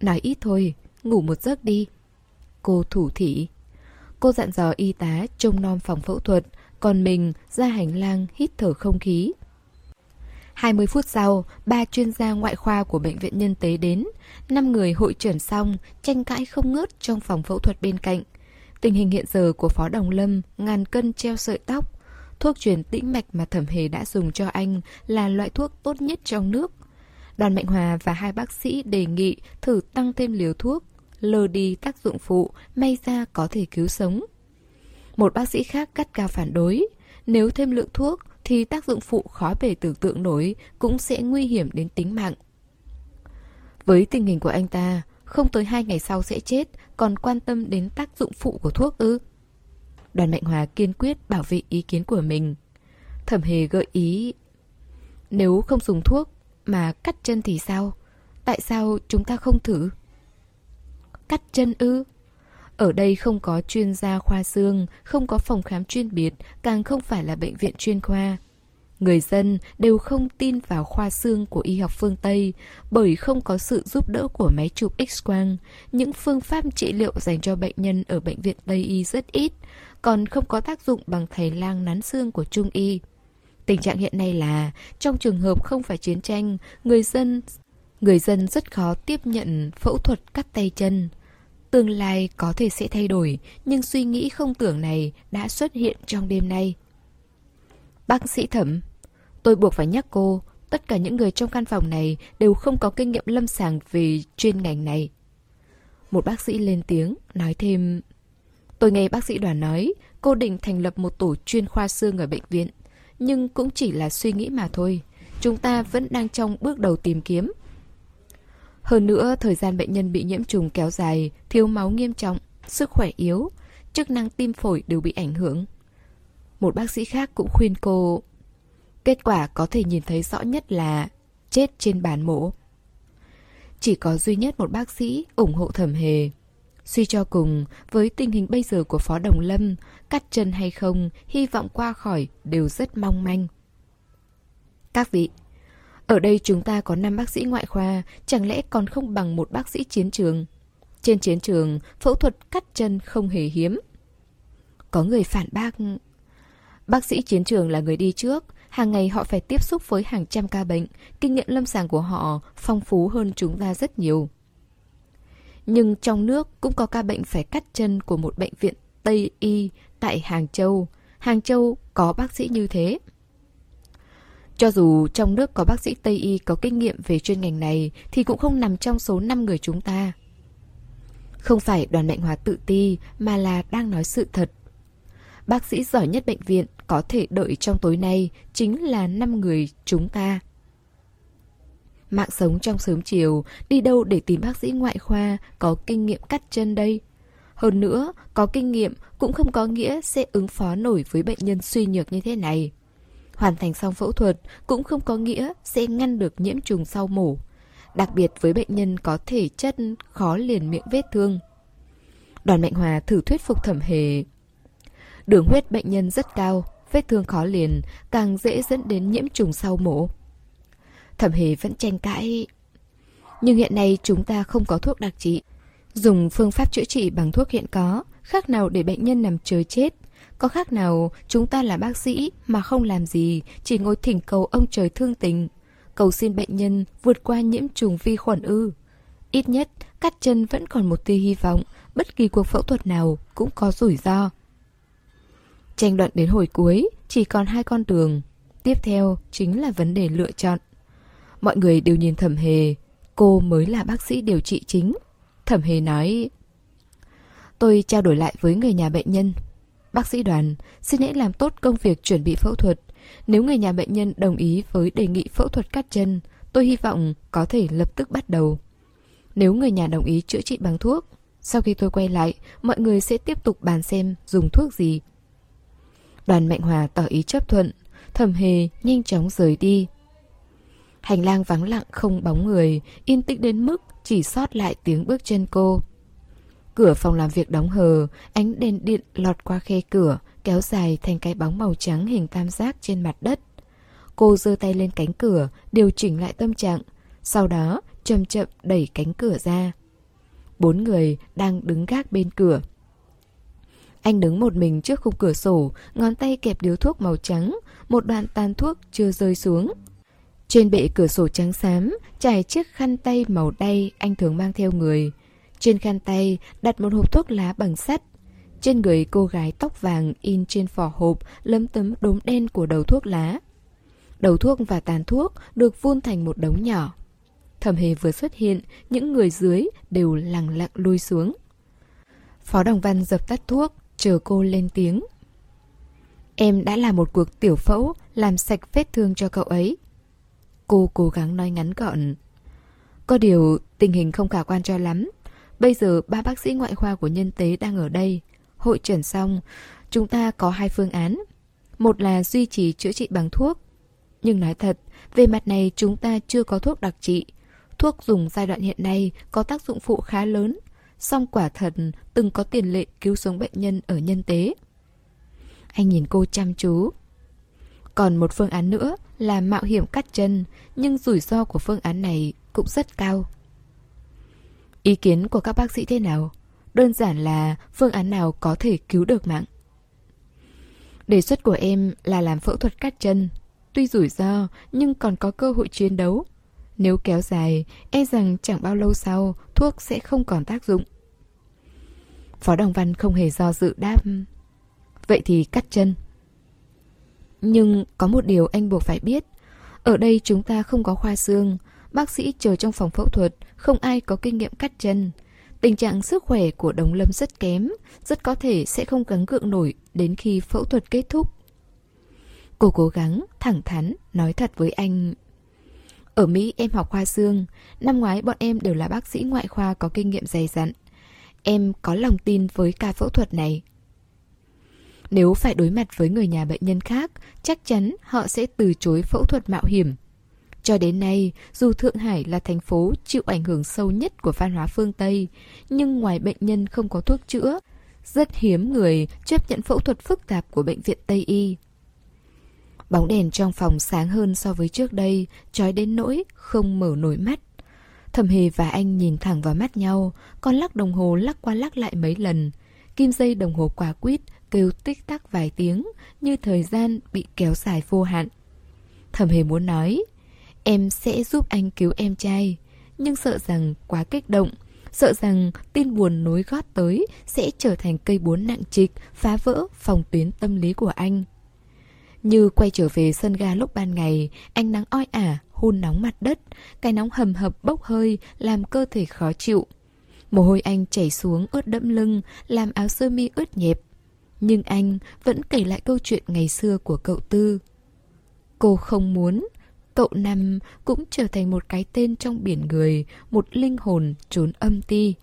Nói ít thôi, ngủ một giấc đi. Cô thủ thị Cô dặn dò y tá trông nom phòng phẫu thuật, còn mình ra hành lang hít thở không khí. 20 phút sau, ba chuyên gia ngoại khoa của bệnh viện nhân tế đến. Năm người hội trần xong, tranh cãi không ngớt trong phòng phẫu thuật bên cạnh. Tình hình hiện giờ của Phó Đồng Lâm, ngàn cân treo sợi tóc. Thuốc truyền tĩnh mạch mà thẩm hề đã dùng cho anh là loại thuốc tốt nhất trong nước. Đoàn Mạnh Hòa và hai bác sĩ đề nghị thử tăng thêm liều thuốc, lờ đi tác dụng phụ, may ra có thể cứu sống. Một bác sĩ khác cắt cao phản đối. Nếu thêm lượng thuốc thì tác dụng phụ khó bề tưởng tượng nổi cũng sẽ nguy hiểm đến tính mạng. Với tình hình của anh ta, không tới hai ngày sau sẽ chết, còn quan tâm đến tác dụng phụ của thuốc ư? Đoàn Mạnh Hòa kiên quyết bảo vệ ý kiến của mình. Thẩm Hề gợi ý, nếu không dùng thuốc mà cắt chân thì sao? Tại sao chúng ta không thử? Cắt chân ư? Ở đây không có chuyên gia khoa xương, không có phòng khám chuyên biệt, càng không phải là bệnh viện chuyên khoa. Người dân đều không tin vào khoa xương của y học phương Tây bởi không có sự giúp đỡ của máy chụp X-quang. Những phương pháp trị liệu dành cho bệnh nhân ở bệnh viện Tây y rất ít, còn không có tác dụng bằng thầy lang nắn xương của Trung y. Tình trạng hiện nay là, trong trường hợp không phải chiến tranh, người dân người dân rất khó tiếp nhận phẫu thuật cắt tay chân. Tương lai có thể sẽ thay đổi, nhưng suy nghĩ không tưởng này đã xuất hiện trong đêm nay. Bác sĩ thẩm, tôi buộc phải nhắc cô, tất cả những người trong căn phòng này đều không có kinh nghiệm lâm sàng về chuyên ngành này. Một bác sĩ lên tiếng, nói thêm... Tôi nghe bác sĩ đoàn nói, cô định thành lập một tổ chuyên khoa xương ở bệnh viện. Nhưng cũng chỉ là suy nghĩ mà thôi. Chúng ta vẫn đang trong bước đầu tìm kiếm. Hơn nữa, thời gian bệnh nhân bị nhiễm trùng kéo dài, thiếu máu nghiêm trọng, sức khỏe yếu, chức năng tim phổi đều bị ảnh hưởng. Một bác sĩ khác cũng khuyên cô, kết quả có thể nhìn thấy rõ nhất là chết trên bàn mổ. Chỉ có duy nhất một bác sĩ ủng hộ thẩm hề. Suy cho cùng, với tình hình bây giờ của Phó Đồng Lâm, cắt chân hay không, hy vọng qua khỏi đều rất mong manh. Các vị, ở đây chúng ta có 5 bác sĩ ngoại khoa, chẳng lẽ còn không bằng một bác sĩ chiến trường? Trên chiến trường, phẫu thuật cắt chân không hề hiếm. Có người phản bác... Bác sĩ chiến trường là người đi trước, hàng ngày họ phải tiếp xúc với hàng trăm ca bệnh, kinh nghiệm lâm sàng của họ phong phú hơn chúng ta rất nhiều. Nhưng trong nước cũng có ca bệnh phải cắt chân của một bệnh viện Tây Y tại Hàng Châu. Hàng Châu có bác sĩ như thế. Cho dù trong nước có bác sĩ Tây Y có kinh nghiệm về chuyên ngành này thì cũng không nằm trong số 5 người chúng ta. Không phải đoàn mạnh hòa tự ti mà là đang nói sự thật. Bác sĩ giỏi nhất bệnh viện có thể đợi trong tối nay chính là 5 người chúng ta. Mạng sống trong sớm chiều, đi đâu để tìm bác sĩ ngoại khoa có kinh nghiệm cắt chân đây? Hơn nữa, có kinh nghiệm cũng không có nghĩa sẽ ứng phó nổi với bệnh nhân suy nhược như thế này. Hoàn thành xong phẫu thuật cũng không có nghĩa sẽ ngăn được nhiễm trùng sau mổ. Đặc biệt với bệnh nhân có thể chất khó liền miệng vết thương. Đoàn Mạnh Hòa thử thuyết phục thẩm hề. Đường huyết bệnh nhân rất cao, vết thương khó liền, càng dễ dẫn đến nhiễm trùng sau mổ. Thẩm hề vẫn tranh cãi. Nhưng hiện nay chúng ta không có thuốc đặc trị. Dùng phương pháp chữa trị bằng thuốc hiện có, khác nào để bệnh nhân nằm chờ chết. Có khác nào chúng ta là bác sĩ mà không làm gì, chỉ ngồi thỉnh cầu ông trời thương tình. Cầu xin bệnh nhân vượt qua nhiễm trùng vi khuẩn ư. Ít nhất, cắt chân vẫn còn một tia hy vọng, bất kỳ cuộc phẫu thuật nào cũng có rủi ro. Tranh luận đến hồi cuối, chỉ còn hai con đường. Tiếp theo chính là vấn đề lựa chọn. Mọi người đều nhìn thẩm hề, cô mới là bác sĩ điều trị chính. Thẩm hề nói, tôi trao đổi lại với người nhà bệnh nhân. Bác sĩ đoàn, xin hãy làm tốt công việc chuẩn bị phẫu thuật. Nếu người nhà bệnh nhân đồng ý với đề nghị phẫu thuật cắt chân, tôi hy vọng có thể lập tức bắt đầu. Nếu người nhà đồng ý chữa trị bằng thuốc, sau khi tôi quay lại, mọi người sẽ tiếp tục bàn xem dùng thuốc gì. Đoàn Mạnh Hòa tỏ ý chấp thuận, thầm hề nhanh chóng rời đi. Hành lang vắng lặng không bóng người, yên tĩnh đến mức chỉ sót lại tiếng bước chân cô. Cửa phòng làm việc đóng hờ, ánh đèn điện lọt qua khe cửa, kéo dài thành cái bóng màu trắng hình tam giác trên mặt đất. Cô giơ tay lên cánh cửa, điều chỉnh lại tâm trạng, sau đó chậm chậm đẩy cánh cửa ra. Bốn người đang đứng gác bên cửa. Anh đứng một mình trước khung cửa sổ, ngón tay kẹp điếu thuốc màu trắng, một đoạn tàn thuốc chưa rơi xuống. Trên bệ cửa sổ trắng xám, trải chiếc khăn tay màu đay anh thường mang theo người. Trên khăn tay đặt một hộp thuốc lá bằng sắt. Trên người cô gái tóc vàng in trên vỏ hộp lấm tấm đốm đen của đầu thuốc lá. Đầu thuốc và tàn thuốc được vun thành một đống nhỏ. Thẩm hề vừa xuất hiện, những người dưới đều lặng lặng lui xuống. Phó Đồng Văn dập tắt thuốc, chờ cô lên tiếng. Em đã làm một cuộc tiểu phẫu, làm sạch vết thương cho cậu ấy. Cô cố gắng nói ngắn gọn. Có điều tình hình không khả quan cho lắm. Bây giờ ba bác sĩ ngoại khoa của nhân tế đang ở đây. Hội trần xong, chúng ta có hai phương án. Một là duy trì chữa trị bằng thuốc. Nhưng nói thật, về mặt này chúng ta chưa có thuốc đặc trị. Thuốc dùng giai đoạn hiện nay có tác dụng phụ khá lớn, song quả thật từng có tiền lệ cứu sống bệnh nhân ở nhân tế. Anh nhìn cô chăm chú. Còn một phương án nữa là mạo hiểm cắt chân, nhưng rủi ro của phương án này cũng rất cao. Ý kiến của các bác sĩ thế nào? Đơn giản là phương án nào có thể cứu được mạng. Đề xuất của em là làm phẫu thuật cắt chân. Tuy rủi ro nhưng còn có cơ hội chiến đấu. Nếu kéo dài, e rằng chẳng bao lâu sau thuốc sẽ không còn tác dụng. Phó Đồng Văn không hề do dự đáp. Vậy thì cắt chân. Nhưng có một điều anh buộc phải biết. Ở đây chúng ta không có khoa xương. Bác sĩ chờ trong phòng phẫu thuật, không ai có kinh nghiệm cắt chân. Tình trạng sức khỏe của Đồng Lâm rất kém, rất có thể sẽ không gắng gượng nổi đến khi phẫu thuật kết thúc. Cô cố gắng, thẳng thắn, nói thật với anh. Ở Mỹ em học khoa xương, năm ngoái bọn em đều là bác sĩ ngoại khoa có kinh nghiệm dày dặn. Em có lòng tin với ca phẫu thuật này. Nếu phải đối mặt với người nhà bệnh nhân khác, chắc chắn họ sẽ từ chối phẫu thuật mạo hiểm. Cho đến nay, dù Thượng Hải là thành phố chịu ảnh hưởng sâu nhất của văn hóa phương Tây, nhưng ngoài bệnh nhân không có thuốc chữa, rất hiếm người chấp nhận phẫu thuật phức tạp của bệnh viện Tây Y. Bóng đèn trong phòng sáng hơn so với trước đây, trói đến nỗi không mở nổi mắt. Thẩm Hề và anh nhìn thẳng vào mắt nhau, con lắc đồng hồ lắc qua lắc lại mấy lần. Kim dây đồng hồ quả quýt kêu tích tắc vài tiếng, như thời gian bị kéo dài vô hạn. Thẩm Hề muốn nói, em sẽ giúp anh cứu em trai, nhưng sợ rằng quá kích động, sợ rằng tin buồn nối gót tới sẽ trở thành cây búa nặng trịch, phá vỡ phòng tuyến tâm lý của anh. Như quay trở về sân ga lúc ban ngày, ánh nắng oi ả, hun nóng mặt đất, cái nóng hầm hập bốc hơi làm cơ thể khó chịu. Mồ hôi anh chảy xuống ướt đẫm lưng, làm áo sơ mi ướt nhẹp. Nhưng anh vẫn kể lại câu chuyện ngày xưa của cậu Tư. Cô không muốn, cậu Năm cũng trở thành một cái tên trong biển người, một linh hồn trốn âm ti.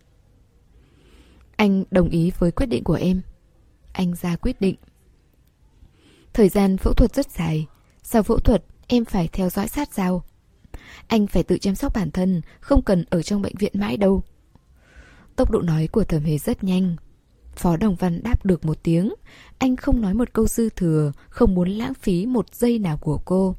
Anh đồng ý với quyết định của em. Anh ra quyết định. Thời gian phẫu thuật rất dài. Sau phẫu thuật, em phải theo dõi sát sao. Anh phải tự chăm sóc bản thân, không cần ở trong bệnh viện mãi đâu. Tốc độ nói của thẩm hề rất nhanh. Phó Đồng Văn đáp được một tiếng. Anh không nói một câu dư thừa, không muốn lãng phí một giây nào của cô.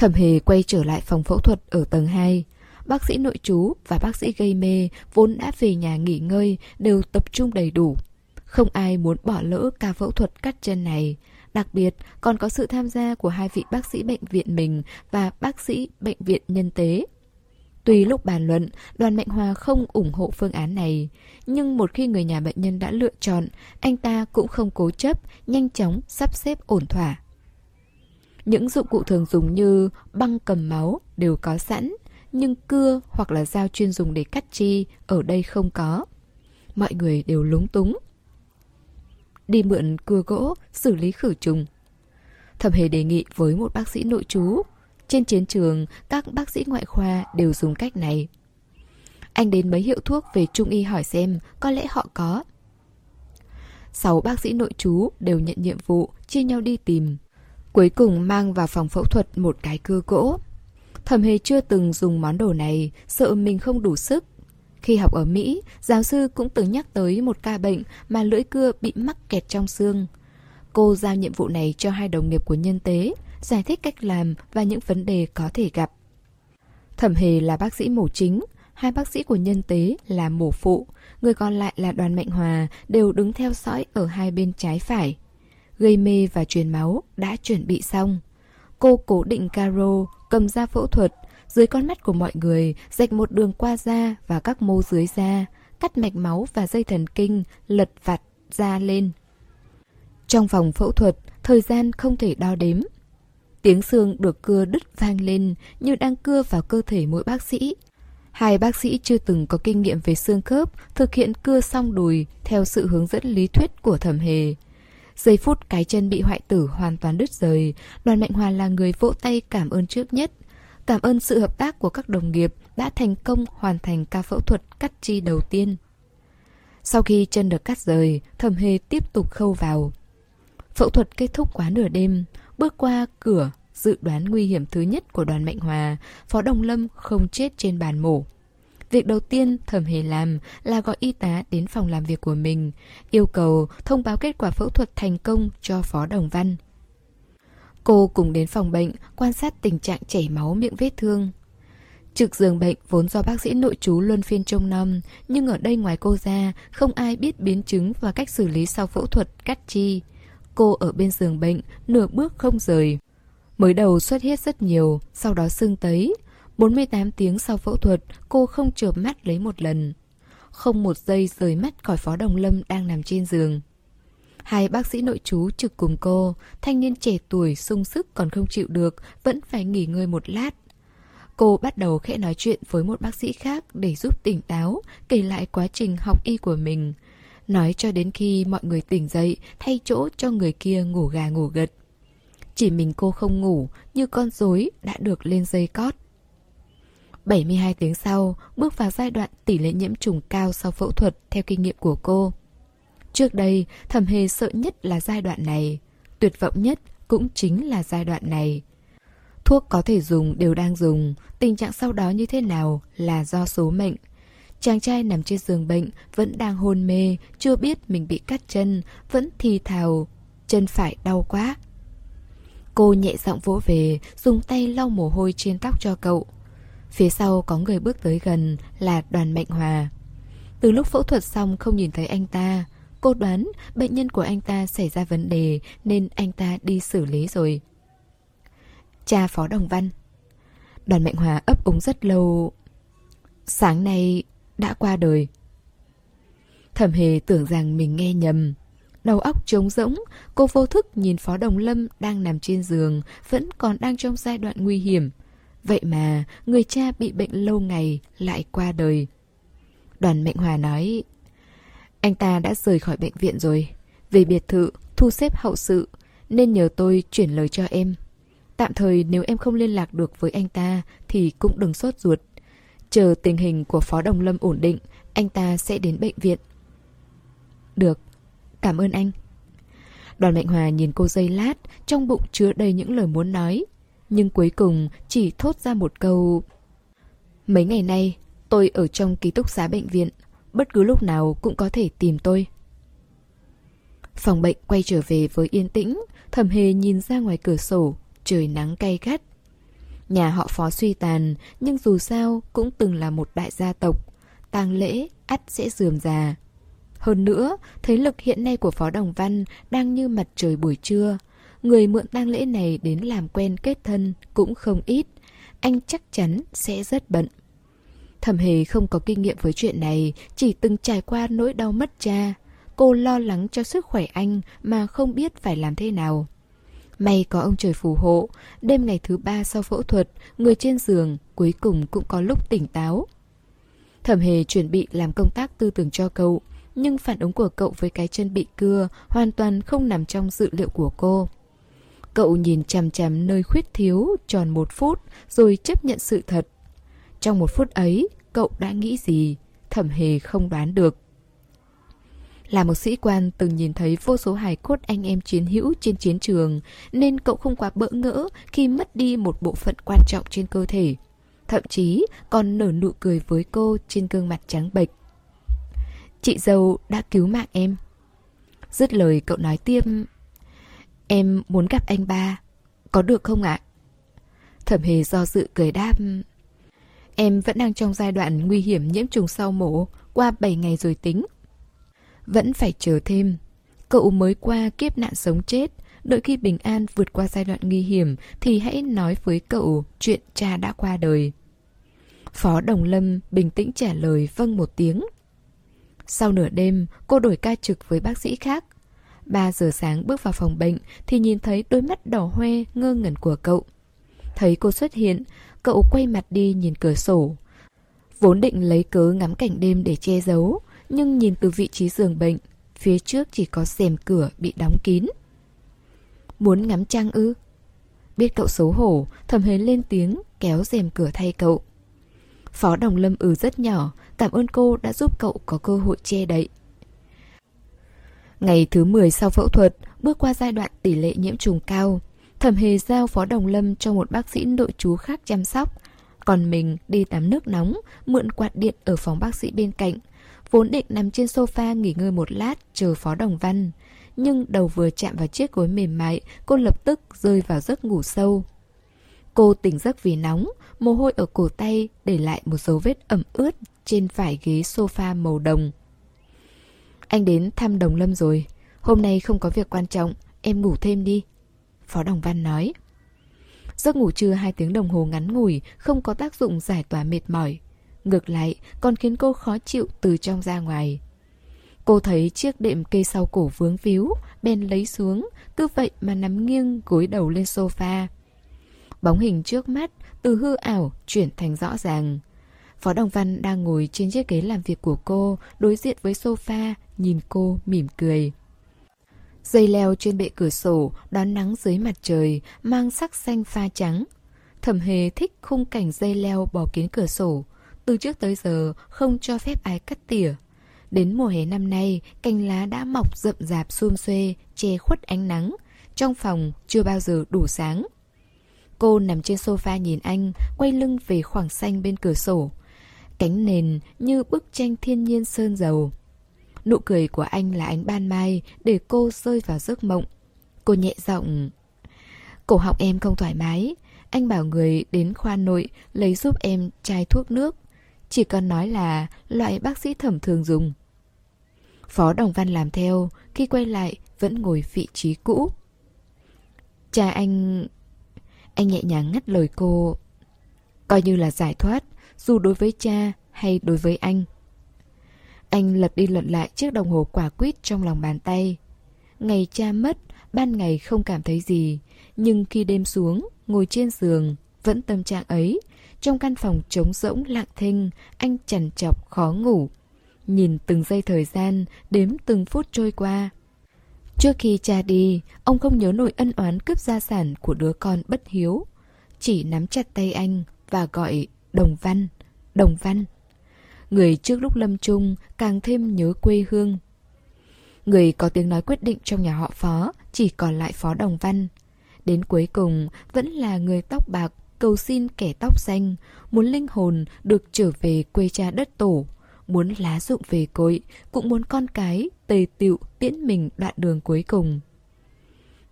Thẩm hề quay trở lại phòng phẫu thuật ở tầng 2. Bác sĩ nội chú và bác sĩ gây mê vốn đã về nhà nghỉ ngơi đều tập trung đầy đủ. Không ai muốn bỏ lỡ ca phẫu thuật cắt chân này. Đặc biệt còn có sự tham gia của hai vị bác sĩ bệnh viện mình và bác sĩ bệnh viện nhân tế. Tuy lúc bàn luận, đoàn Mạnh Hòa không ủng hộ phương án này, nhưng một khi người nhà bệnh nhân đã lựa chọn, anh ta cũng không cố chấp, nhanh chóng sắp xếp ổn thỏa. Những dụng cụ thường dùng như băng cầm máu đều có sẵn, nhưng cưa hoặc là dao chuyên dùng để cắt chi ở đây không có. Mọi người đều lúng túng. Đi mượn cưa gỗ, xử lý khử trùng. Thẩm hề đề nghị với một bác sĩ nội trú. Trên chiến trường, các bác sĩ ngoại khoa đều dùng cách này. Anh đến mấy hiệu thuốc về trung y hỏi xem có lẽ họ có. Sáu bác sĩ nội trú đều nhận nhiệm vụ chia nhau đi tìm. Cuối cùng mang vào phòng phẫu thuật một cái cưa gỗ. Thẩm hề chưa từng dùng món đồ này, sợ mình không đủ sức. Khi học ở Mỹ, giáo sư cũng từng nhắc tới một ca bệnh mà lưỡi cưa bị mắc kẹt trong xương. Cô giao nhiệm vụ này cho hai đồng nghiệp của nhân tế, giải thích cách làm và những vấn đề có thể gặp. Thẩm hề là bác sĩ mổ chính, hai bác sĩ của nhân tế là mổ phụ, người còn lại là đoàn Mạnh Hòa đều đứng theo dõi ở hai bên trái phải. Gây mê và truyền máu đã chuẩn bị xong. Cô cố định caro, cầm ra phẫu thuật, dưới con mắt của mọi người rạch một đường qua da và các mô dưới da, cắt mạch máu và dây thần kinh, lật vặt da lên. Trong phòng phẫu thuật, thời gian không thể đo đếm. Tiếng xương được cưa đứt vang lên như đang cưa vào cơ thể mỗi bác sĩ. Hai bác sĩ chưa từng có kinh nghiệm về xương khớp thực hiện cưa xong đùi theo sự hướng dẫn lý thuyết của thẩm hề. Giây phút cái chân bị hoại tử hoàn toàn đứt rời, đoàn Mạnh Hòa là người vỗ tay cảm ơn trước nhất. Cảm ơn sự hợp tác của các đồng nghiệp đã thành công hoàn thành ca phẫu thuật cắt chi đầu tiên. Sau khi chân được cắt rời, thẩm hề tiếp tục khâu vào. Phẫu thuật kết thúc quá nửa đêm, bước qua cửa dự đoán nguy hiểm thứ nhất của đoàn Mạnh Hòa, Phó Đồng Lâm không chết trên bàn mổ. Việc đầu tiên Thẩm Hề làm là gọi y tá đến phòng làm việc của mình, yêu cầu thông báo kết quả phẫu thuật thành công cho Phó Đồng Văn. Cô cùng đến phòng bệnh quan sát tình trạng chảy máu miệng vết thương. Trực giường bệnh vốn do bác sĩ nội trú luân phiên trông nom, nhưng ở đây ngoài cô ra, không ai biết biến chứng và cách xử lý sau phẫu thuật cắt chi. Cô ở bên giường bệnh, nửa bước không rời. Mới đầu xuất huyết rất nhiều, sau đó sưng tấy. 48 tiếng sau phẫu thuật, cô không chợp mắt lấy một lần. Không một giây rời mắt khỏi Phó Đồng Lâm đang nằm trên giường. Hai bác sĩ nội chú trực cùng cô, thanh niên trẻ tuổi sung sức còn không chịu được, vẫn phải nghỉ ngơi một lát. Cô bắt đầu khẽ nói chuyện với một bác sĩ khác để giúp tỉnh táo, kể lại quá trình học y của mình. Nói cho đến khi mọi người tỉnh dậy, thay chỗ cho người kia ngủ gà ngủ gật. Chỉ mình cô không ngủ, như con rối đã được lên dây cót. 72 tiếng sau, bước vào giai đoạn tỷ lệ nhiễm trùng cao sau phẫu thuật theo kinh nghiệm của cô. Trước đây, thẩm hề sợ nhất là giai đoạn này. Tuyệt vọng nhất cũng chính là giai đoạn này. Thuốc có thể dùng đều đang dùng, tình trạng sau đó như thế nào là do số mệnh. Chàng trai nằm trên giường bệnh vẫn đang hôn mê, chưa biết mình bị cắt chân, vẫn thì thào, chân phải đau quá. Cô nhẹ giọng vỗ về, dùng tay lau mồ hôi trên tóc cho cậu. Phía sau có người bước tới gần là đoàn Mạnh Hòa. Từ lúc phẫu thuật xong không nhìn thấy anh ta, cô đoán bệnh nhân của anh ta xảy ra vấn đề nên anh ta đi xử lý rồi. Cha Phó Đồng Văn Đoàn Mạnh Hòa ấp úng rất lâu. Sáng nay đã qua đời. Thẩm hề tưởng rằng mình nghe nhầm. Đầu óc trống rỗng, cô vô thức nhìn Phó Đồng Lâm đang nằm trên giường, vẫn còn đang trong giai đoạn nguy hiểm. Vậy mà, người cha bị bệnh lâu ngày lại qua đời. Đoàn Mệnh Hòa nói, anh ta đã rời khỏi bệnh viện rồi, về biệt thự, thu xếp hậu sự, nên nhờ tôi chuyển lời cho em. Tạm thời nếu em không liên lạc được với anh ta thì cũng đừng sốt ruột. Chờ tình hình của Phó Đồng Lâm ổn định, anh ta sẽ đến bệnh viện. Được, Cảm ơn anh. Đoàn Mạnh Hòa nhìn cô dây lát, trong bụng chứa đầy những lời muốn nói. Nhưng cuối cùng chỉ thốt ra một câu. Mấy ngày nay, tôi ở trong ký túc xá bệnh viện. Bất cứ lúc nào cũng có thể tìm tôi. Phòng bệnh quay trở về với yên tĩnh, thầm hề nhìn ra ngoài cửa sổ, trời nắng cay gắt. Nhà họ phó suy tàn, nhưng dù sao cũng từng là một đại gia tộc. tang lễ, ắt sẽ dườm già. Hơn nữa, thế lực hiện nay của Phó Đồng Văn đang như mặt trời buổi trưa. Người mượn tang lễ này đến làm quen kết thân cũng không ít. Anh chắc chắn sẽ rất bận. Thẩm Hề không có kinh nghiệm với chuyện này, chỉ từng trải qua nỗi đau mất cha. Cô lo lắng cho sức khỏe anh mà không biết phải làm thế nào. May có ông trời phù hộ, đêm ngày thứ ba sau phẫu thuật, người trên giường cuối cùng cũng có lúc tỉnh táo. Thẩm hề chuẩn bị làm công tác tư tưởng cho cậu, nhưng phản ứng của cậu với cái chân bị cưa hoàn toàn không nằm trong dự liệu của cô. Cậu nhìn chằm chằm nơi khuyết thiếu tròn một phút rồi chấp nhận sự thật. Trong một phút ấy, cậu đã nghĩ gì? Thẩm hề không đoán được. Là một sĩ quan từng nhìn thấy vô số hài cốt anh em chiến hữu trên chiến trường, nên cậu không quá bỡ ngỡ khi mất đi một bộ phận quan trọng trên cơ thể. Thậm chí còn nở nụ cười với cô trên gương mặt trắng bệch. Chị dâu đã cứu mạng em. Dứt lời cậu nói tiếp Em muốn gặp anh ba. Có được không ạ? Thẩm hề do dự cười đáp. Em vẫn đang trong giai đoạn nguy hiểm nhiễm trùng sau mổ Qua 7 ngày rồi tính. Vẫn phải chờ thêm. Cậu mới qua kiếp nạn sống chết Đợi khi bình an vượt qua giai đoạn nguy hiểm Thì hãy nói với cậu chuyện cha đã qua đời. Phó Đồng Lâm bình tĩnh trả lời vâng một tiếng. Sau nửa đêm, cô đổi ca trực với bác sĩ khác. 3 giờ sáng bước vào phòng bệnh thì nhìn thấy đôi mắt đỏ hoe ngơ ngẩn của cậu. Thấy cô xuất hiện, cậu quay mặt đi nhìn cửa sổ. Vốn định lấy cớ ngắm cảnh đêm để che giấu, nhưng nhìn từ vị trí giường bệnh, phía trước chỉ có rèm cửa bị đóng kín. Muốn ngắm trăng ư? Biết cậu xấu hổ, thầm hến lên tiếng kéo rèm cửa thay cậu. Phó Đồng Lâm ừ rất nhỏ, cảm ơn cô đã giúp cậu có cơ hội che đậy. Ngày thứ 10 sau phẫu thuật, bước qua giai đoạn tỷ lệ nhiễm trùng cao. Thẩm hề giao phó đồng lâm cho một bác sĩ nội chú khác chăm sóc. Còn mình đi tắm nước nóng, mượn quạt điện ở phòng bác sĩ bên cạnh. Vốn định nằm trên sofa nghỉ ngơi một lát chờ phó đồng văn. Nhưng đầu vừa chạm vào chiếc gối mềm mại, cô lập tức rơi vào giấc ngủ sâu. Cô tỉnh giấc vì nóng, mồ hôi ở cổ tay để lại một dấu vết ẩm ướt trên vải ghế sofa màu đồng. Anh đến thăm Đồng Lâm rồi. Hôm nay không có việc quan trọng, Em ngủ thêm đi. Phó Đồng Văn nói. Giấc ngủ trưa hai tiếng đồng hồ ngắn ngủi, Không có tác dụng giải tỏa mệt mỏi. Ngược lại, còn khiến cô khó chịu từ trong ra ngoài. Cô thấy chiếc đệm cây sau cổ vướng víu, Bèn lấy xuống, Cứ vậy mà nằm nghiêng gối đầu lên sofa. Bóng hình trước mắt Từ hư ảo chuyển thành rõ ràng. Phó Đồng Văn đang ngồi trên chiếc ghế làm việc của cô Đối diện với sofa nhìn cô mỉm cười. Dây leo trên bệ cửa sổ đón nắng dưới mặt trời mang sắc xanh pha trắng. Thẩm hề thích khung cảnh dây leo bò kín cửa sổ. Từ trước tới giờ không cho phép ai cắt tỉa. Đến mùa hè năm nay, cành lá đã mọc rậm rạp xum xuê, che khuất ánh nắng. Trong phòng chưa bao giờ đủ sáng. Cô nằm trên sofa nhìn anh, quay lưng về khoảng xanh bên cửa sổ. Cánh nền như bức tranh thiên nhiên sơn dầu. Nụ cười của anh là ánh ban mai để cô rơi vào giấc mộng. Cô nhẹ giọng. Cổ họng em không thoải mái. Anh bảo người đến khoa nội lấy giúp em chai thuốc nước. Chỉ cần nói là loại bác sĩ thẩm thường dùng. Phó Đồng Văn làm theo, khi quay lại vẫn ngồi vị trí cũ. Cha anh... Anh nhẹ nhàng ngắt lời cô. Coi như là giải thoát, dù đối với cha hay đối với anh. Anh lật đi lật lại chiếc đồng hồ quả quýt trong lòng bàn tay. Ngày cha mất, ban ngày không cảm thấy gì. Nhưng khi đêm xuống, ngồi trên giường, vẫn tâm trạng ấy. Trong căn phòng trống rỗng lặng thinh, anh chằn chọc khó ngủ. Nhìn từng giây thời gian, đếm từng phút trôi qua. Trước khi cha đi, ông không nhớ nổi ân oán cướp gia sản của đứa con bất hiếu. Chỉ nắm chặt tay anh và gọi Đồng Văn, Đồng Văn. Người trước lúc lâm chung càng thêm nhớ quê hương. Người có tiếng nói quyết định trong nhà họ Phó chỉ còn lại Phó Đồng Văn. Đến cuối cùng vẫn là người tóc bạc cầu xin kẻ tóc xanh, muốn linh hồn được trở về quê cha đất tổ, muốn lá dụng về cội, cũng muốn con cái tề tựu tiễn mình đoạn đường cuối cùng.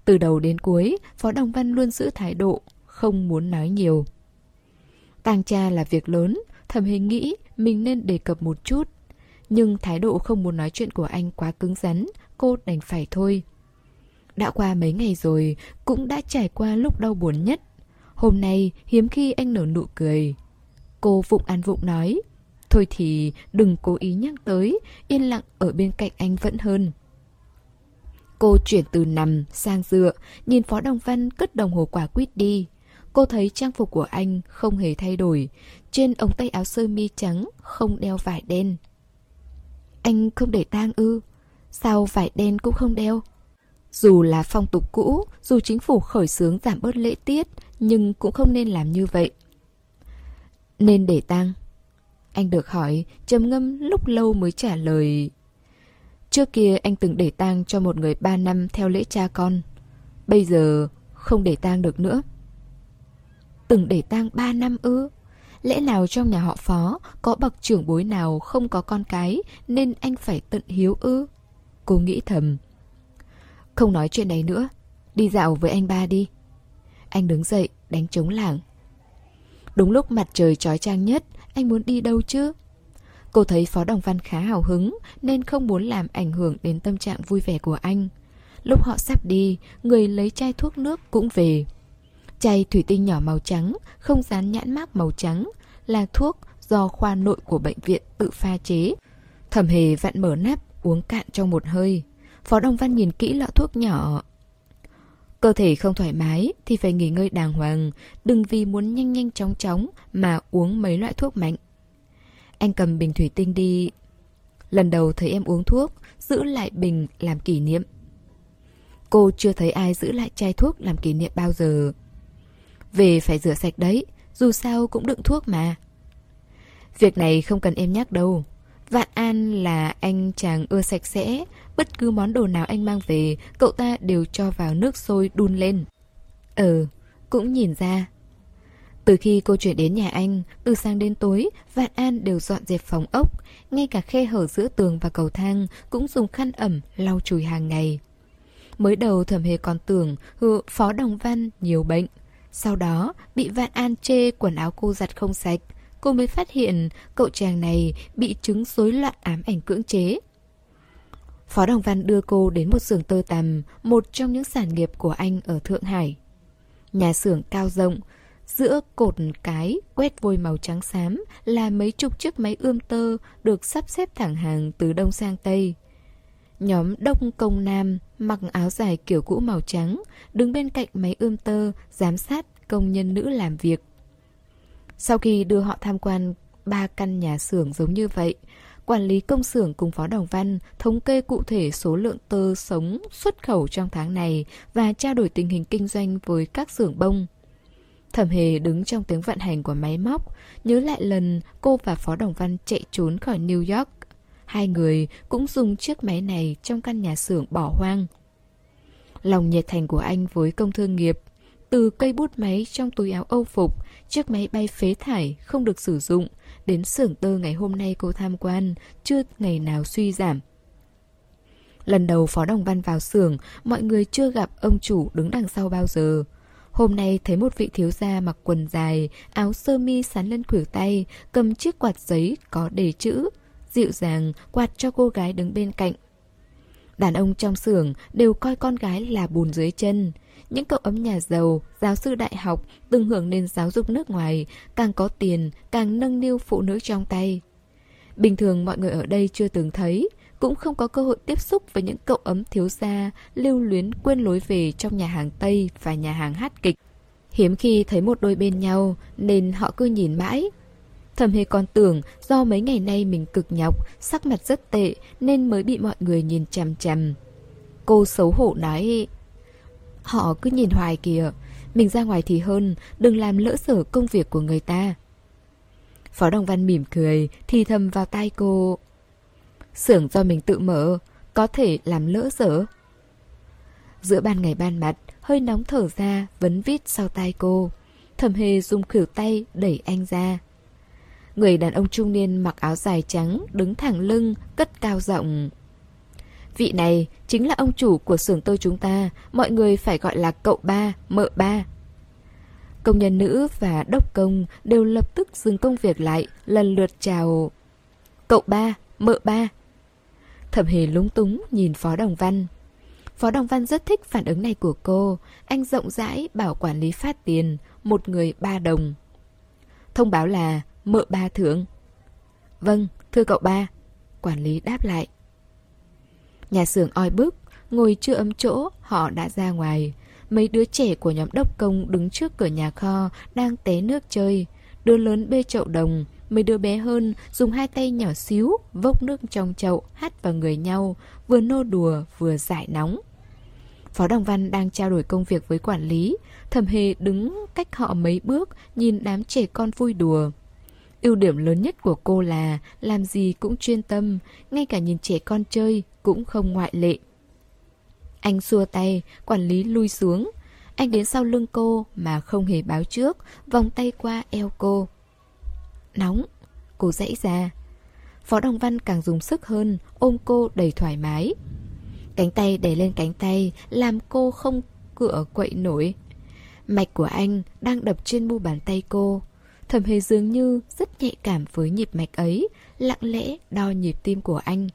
Từ đầu đến cuối, Phó Đồng Văn luôn giữ thái độ, không muốn nói nhiều. Tang cha là việc lớn, Thẩm hình nghĩ mình nên đề cập một chút. Nhưng thái độ không muốn nói chuyện của anh quá cứng rắn, cô đành phải thôi. Đã qua mấy ngày rồi, cũng đã trải qua lúc đau buồn nhất. Hôm nay hiếm khi anh nở nụ cười. Cô vụng ăn vụng nói. Thôi thì đừng cố ý nhắc tới, yên lặng ở bên cạnh anh vẫn hơn. Cô chuyển từ nằm sang dựa, nhìn Phó Đồng Văn cất đồng hồ quả quýt đi. Cô thấy trang phục của anh không hề thay đổi. Trên ống tay áo sơ mi trắng, không đeo vải đen. Anh không để tang ư? Sao vải đen cũng không đeo? Dù là phong tục cũ, dù chính phủ khởi xướng giảm bớt lễ tiết, nhưng cũng không nên làm như vậy. Nên để tang. Anh được hỏi, trầm ngâm lúc lâu mới trả lời. Trước kia anh từng để tang cho một người ba năm theo lễ cha con. Bây giờ không để tang được nữa. Từng để tang ba năm ư? Lẽ nào trong nhà họ phó có bậc trưởng bối nào không có con cái nên anh phải tận hiếu ư? Cô nghĩ thầm. Không nói chuyện này nữa, đi dạo với anh ba đi. Anh đứng dậy, đánh trống lảng. Đúng lúc mặt trời trói trang nhất, anh muốn đi đâu chứ? Cô thấy Phó Đồng Văn khá hào hứng nên không muốn làm ảnh hưởng đến tâm trạng vui vẻ của anh. Lúc họ sắp đi, người lấy chai thuốc nước cũng về. Chai thủy tinh nhỏ màu trắng, không dán nhãn mác màu trắng, là thuốc do khoa nội của bệnh viện tự pha chế. Thẩm hề vặn mở nắp, uống cạn trong một hơi. Phó Đông Văn nhìn kỹ lọ thuốc nhỏ. Cơ thể không thoải mái thì phải nghỉ ngơi đàng hoàng, đừng vì muốn nhanh nhanh chóng chóng mà uống mấy loại thuốc mạnh. Anh cầm bình thủy tinh đi. Lần đầu thấy em uống thuốc, giữ lại bình làm kỷ niệm. Cô chưa thấy ai giữ lại chai thuốc làm kỷ niệm bao giờ. Về phải rửa sạch đấy, dù sao cũng đựng thuốc mà. Việc này không cần em nhắc đâu. Vạn An là anh chàng ưa sạch sẽ, bất cứ món đồ nào anh mang về, cậu ta đều cho vào nước sôi đun lên. Ừ, cũng nhìn ra. Từ khi cô chuyển đến nhà anh, từ sáng đến tối, Vạn An đều dọn dẹp phòng ốc, ngay cả khe hở giữa tường và cầu thang cũng dùng khăn ẩm lau chùi hàng ngày. Mới đầu thẩm hề còn tưởng hự phó đồng văn nhiều bệnh. Sau đó bị Vạn An chê quần áo cô giặt không sạch. Cô mới phát hiện cậu chàng này bị chứng rối loạn ám ảnh cưỡng chế. Phó Đồng Văn đưa cô đến một xưởng tơ tằm, một trong những sản nghiệp của anh ở Thượng Hải. Nhà xưởng cao rộng, giữa cột cái quét vôi màu trắng xám là mấy chục chiếc máy ươm tơ được sắp xếp thẳng hàng từ đông sang tây. Nhóm đông công nam mặc áo dài kiểu cũ màu trắng, đứng bên cạnh máy ươm tơ, giám sát công nhân nữ làm việc. Sau khi đưa họ tham quan ba căn nhà xưởng giống như vậy, quản lý công xưởng cùng Phó Đồng Văn thống kê cụ thể số lượng tơ sống xuất khẩu trong tháng này và trao đổi tình hình kinh doanh với các xưởng bông. Thẩm Hề đứng trong tiếng vận hành của máy móc, nhớ lại lần cô và Phó Đồng Văn chạy trốn khỏi New York. Hai người cũng dùng chiếc máy này trong căn nhà xưởng bỏ hoang. Lòng nhiệt thành của anh với công thương nghiệp từ cây bút máy trong túi áo âu phục, chiếc máy bay phế thải không được sử dụng, đến xưởng tơ ngày hôm nay cô tham quan, chưa ngày nào suy giảm. Lần đầu Phó Đồng Văn vào xưởng, mọi người chưa gặp ông chủ đứng đằng sau bao giờ. Hôm nay thấy một vị thiếu gia mặc quần dài, áo sơ mi sắn lên khuỷu tay, cầm chiếc quạt giấy có đề chữ, dịu dàng quạt cho cô gái đứng bên cạnh. Đàn ông trong xưởng đều coi con gái là bùn dưới chân. Những cậu ấm nhà giàu, giáo sư đại học, từng hưởng nền giáo dục nước ngoài, càng có tiền, càng nâng niu phụ nữ trong tay. Bình thường mọi người ở đây chưa từng thấy, cũng không có cơ hội tiếp xúc với những cậu ấm thiếu gia lưu luyến quên lối về trong nhà hàng Tây và nhà hàng hát kịch. Hiếm khi thấy một đôi bên nhau nên họ cứ nhìn mãi. Thẩm hề còn tưởng do mấy ngày nay mình cực nhọc, sắc mặt rất tệ nên mới bị mọi người nhìn chằm chằm. Cô xấu hổ nói Họ cứ nhìn hoài kìa, mình ra ngoài thì hơn, đừng làm lỡ sở công việc của người ta. Phó Đồng Văn mỉm cười, thì thầm vào tai cô. Xưởng do mình tự mở, có thể làm lỡ sở Giữa ban ngày ban mặt, hơi nóng thở ra, vấn vít sau tai cô. Thẩm hề dùng khỉu tay đẩy anh ra. Người đàn ông trung niên mặc áo dài trắng, đứng thẳng lưng, cất cao giọng. Vị này chính là ông chủ của xưởng tôi chúng ta, mọi người phải gọi là cậu ba, mợ ba. Công nhân nữ và đốc công đều lập tức dừng công việc lại, lần lượt chào cậu ba, mợ ba. Thẩm hề lúng túng nhìn Phó Đồng Văn. Phó Đồng Văn rất thích phản ứng này của cô. Anh rộng rãi bảo quản lý phát tiền, một người ba đồng. Thông báo là mợ ba thưởng. Vâng, thưa cậu ba. Quản lý đáp lại. Nhà xưởng oi bức, ngồi chưa ấm chỗ, họ đã ra ngoài. Mấy đứa trẻ của nhóm đốc công đứng trước cửa nhà kho, đang té nước chơi. Đứa lớn bê chậu đồng, mấy đứa bé hơn dùng hai tay nhỏ xíu, vốc nước trong chậu, hắt vào người nhau, vừa nô đùa vừa giải nóng. Phó Đồng Văn đang trao đổi công việc với quản lý, thẩm hề đứng cách họ mấy bước, nhìn đám trẻ con vui đùa. Ưu điểm lớn nhất của cô là làm gì cũng chuyên tâm, ngay cả nhìn trẻ con chơi cũng không ngoại lệ. Anh xua tay, quản lý lui xuống. Anh đến sau lưng cô mà không hề báo trước, vòng tay qua eo cô. Nóng, cô dãy ra. Phó Đồng Văn càng dùng sức hơn, ôm cô đầy thoải mái. Cánh tay đẩy lên cánh tay, làm cô không cựa quậy nổi. Mạch của anh đang đập trên mu bàn tay cô. Thẩm hề dường như rất nhạy cảm với nhịp mạch ấy, lặng lẽ đo nhịp tim của anh.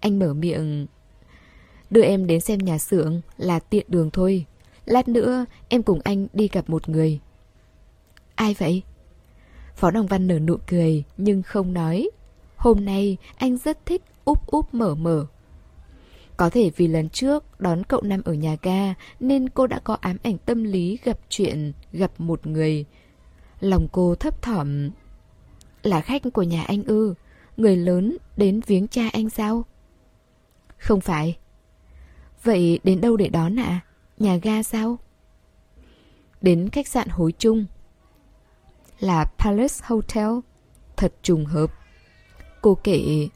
Anh mở miệng... Đưa em đến xem nhà xưởng là tiện đường thôi. Lát nữa em cùng anh đi gặp một người. Ai vậy? Phó Đồng Văn nở nụ cười nhưng không nói. Hôm nay anh rất thích úp úp mở mở. Có thể vì lần trước đón cậu nam ở nhà ga nên cô đã có ám ảnh tâm lý gặp chuyện, gặp một người. Lòng cô thấp thỏm. Là khách của nhà anh ư, người lớn đến viếng cha anh sao? Không phải. Vậy đến đâu để đón ạ? À? Nhà ga sao? Đến khách sạn hối chung. Là Palace Hotel. Thật trùng hợp. Cô kể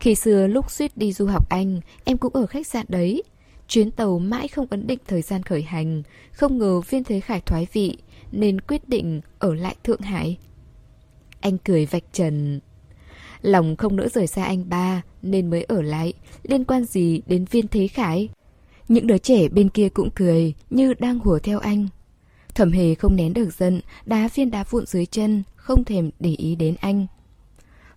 khi xưa lúc suýt đi du học Anh, em cũng ở khách sạn đấy. Chuyến tàu mãi không ấn định thời gian khởi hành, không ngờ viên thế khải thoái vị, nên quyết định ở lại Thượng Hải. Anh cười vạch trần. Lòng không nỡ rời xa anh ba, nên mới ở lại, liên quan gì đến viên thế khải? Những đứa trẻ bên kia cũng cười, như đang hùa theo anh. Thẩm hề không nén được giận, đá viên đá vụn dưới chân, không thèm để ý đến anh.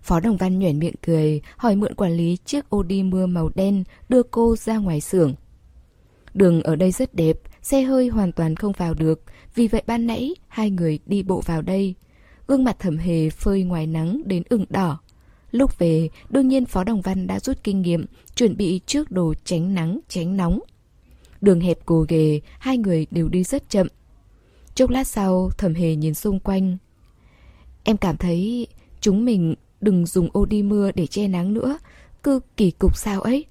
Phó Đồng Văn nhoẻn miệng cười, hỏi mượn quản lý chiếc ô đi mưa màu đen đưa cô ra ngoài xưởng. Đường ở đây rất đẹp, xe hơi hoàn toàn không vào được, vì vậy ban nãy hai người đi bộ vào đây. Gương mặt thẩm hề phơi ngoài nắng đến ửng đỏ. Lúc về, đương nhiên Phó Đồng Văn đã rút kinh nghiệm, chuẩn bị trước đồ tránh nắng, tránh nóng. Đường hẹp gồ ghề, hai người đều đi rất chậm. Chốc lát sau, thẩm hề nhìn xung quanh. Em cảm thấy chúng mình đừng dùng ô đi mưa để che nắng nữa, cứ kỳ cục sao ấy.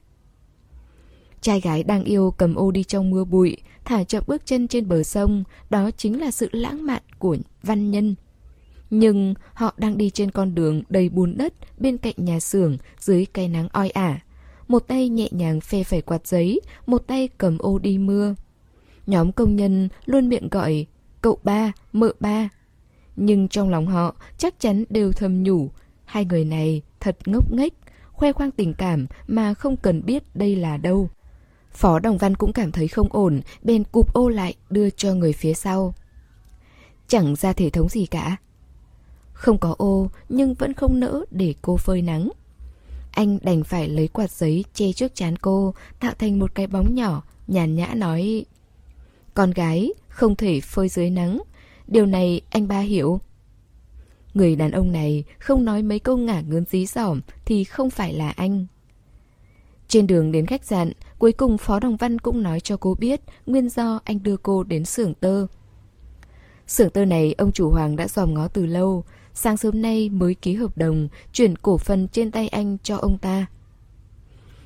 Trai gái đang yêu cầm ô đi trong mưa bụi, thả chậm bước chân trên bờ sông, đó chính là sự lãng mạn của văn nhân. Nhưng họ đang đi trên con đường đầy bùn đất bên cạnh nhà xưởng dưới cây nắng oi ả. Một tay nhẹ nhàng phe phẩy quạt giấy, một tay cầm ô đi mưa. Nhóm công nhân luôn miệng gọi cậu ba, mợ ba. Nhưng trong lòng họ chắc chắn đều thầm nhủ Hai người này thật ngốc nghếch, khoe khoang tình cảm mà không cần biết đây là đâu. Phó Đồng Văn cũng cảm thấy không ổn, bèn cụp ô lại đưa cho người phía sau. Chẳng ra thể thống gì cả. Không có ô nhưng vẫn không nỡ để cô phơi nắng. Anh đành phải lấy quạt giấy che trước chán cô, tạo thành một cái bóng nhỏ, nhàn nhã nói Con gái không thể phơi dưới nắng, điều này anh ba hiểu. Người đàn ông này không nói mấy câu ngả ngớn dí dỏm thì không phải là anh. Trên đường đến khách sạn, cuối cùng Phó Đồng Văn cũng nói cho cô biết nguyên do anh đưa cô đến xưởng tơ. Xưởng tơ này ông chủ Hoàng đã dòm ngó từ lâu, sáng sớm nay mới ký hợp đồng chuyển cổ phần trên tay anh cho ông ta.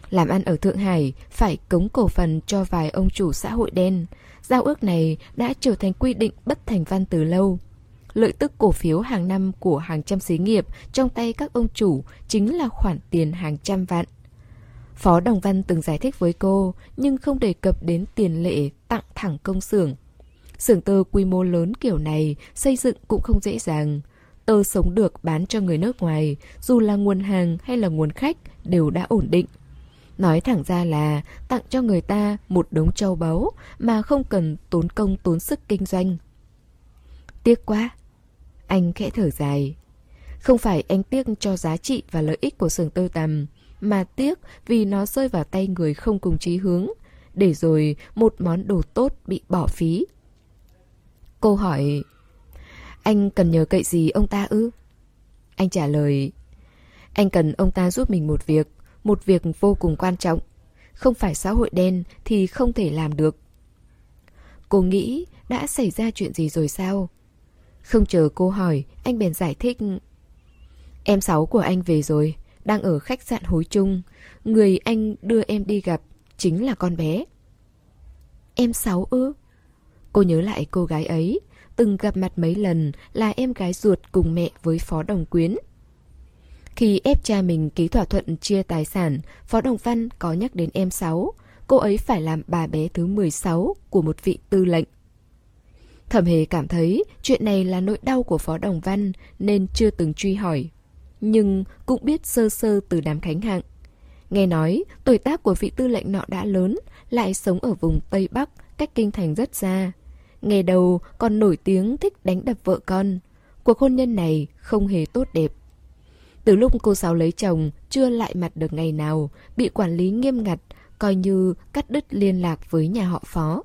Làm ăn ở Thượng Hải phải cống cổ phần cho vài ông chủ xã hội đen. Giao ước này đã trở thành quy định bất thành văn từ lâu. Lợi tức cổ phiếu hàng năm của hàng trăm xí nghiệp trong tay các ông chủ chính là khoản tiền hàng trăm vạn. Phó Đồng Văn từng giải thích với cô, nhưng không đề cập đến tiền lệ tặng thẳng công xưởng. Xưởng tơ quy mô lớn kiểu này xây dựng cũng không dễ dàng. Tơ sống được bán cho người nước ngoài, dù là nguồn hàng hay là nguồn khách đều đã ổn định. Nói thẳng ra là tặng cho người ta một đống châu báu mà không cần tốn công tốn sức kinh doanh. Tiếc quá, anh khẽ thở dài. Không phải anh tiếc cho giá trị và lợi ích của xưởng tơ tằm, mà tiếc vì nó rơi vào tay người không cùng chí hướng, để rồi một món đồ tốt bị bỏ phí. Cô hỏi, anh cần nhờ cậy gì ông ta ư? Anh trả lời, anh cần ông ta giúp mình một việc, một việc vô cùng quan trọng. không phải xã hội đen thì không thể làm được. Cô nghĩ đã xảy ra chuyện gì rồi sao? Không chờ cô hỏi, anh bèn giải thích. Em sáu của anh về rồi, đang ở khách sạn hối Trung, Người anh đưa em đi gặp chính là con bé. Em sáu ư? Cô nhớ lại cô gái ấy, từng gặp mặt mấy lần là em gái ruột cùng mẹ với Phó Đồng Quyến. Khi ép cha mình ký thỏa thuận chia tài sản, Phó Đồng Văn có nhắc đến em Sáu. Cô ấy phải làm bà bé thứ 16 của một vị tư lệnh. Thẩm Hề cảm thấy chuyện này là nỗi đau của Phó Đồng Văn nên chưa từng truy hỏi. Nhưng cũng biết sơ sơ từ đám khánh hạng. Nghe nói, tuổi tác của vị tư lệnh nọ đã lớn, lại sống ở vùng Tây Bắc, cách kinh thành rất xa. Nghe đầu còn nổi tiếng thích đánh đập vợ con. Cuộc hôn nhân này không hề tốt đẹp. Từ lúc cô Sáu lấy chồng, chưa lại mặt được ngày nào, bị quản lý nghiêm ngặt, coi như cắt đứt liên lạc với nhà họ Phó.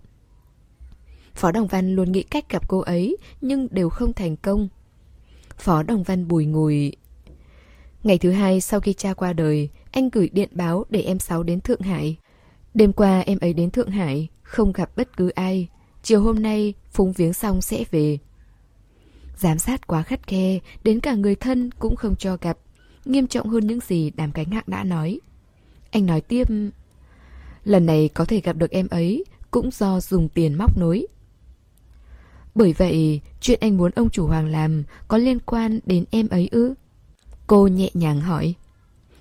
Phó Đồng Văn luôn nghĩ cách gặp cô ấy, nhưng đều không thành công. Phó Đồng Văn bùi ngùi. Ngày thứ hai sau khi cha qua đời, anh gửi điện báo để em Sáu đến Thượng Hải. Đêm qua em ấy đến Thượng Hải, không gặp bất cứ ai. Chiều hôm nay, phúng viếng xong sẽ về. Giám sát quá khắt khe, đến cả người thân cũng không cho gặp. Nghiêm trọng hơn những gì đàm cánh hạng đã nói. Anh nói tiếp... Lần này có thể gặp được em ấy cũng do dùng tiền móc nối. Bởi vậy, chuyện anh muốn ông chủ Hoàng làm có liên quan đến em ấy ư? Cô nhẹ nhàng hỏi.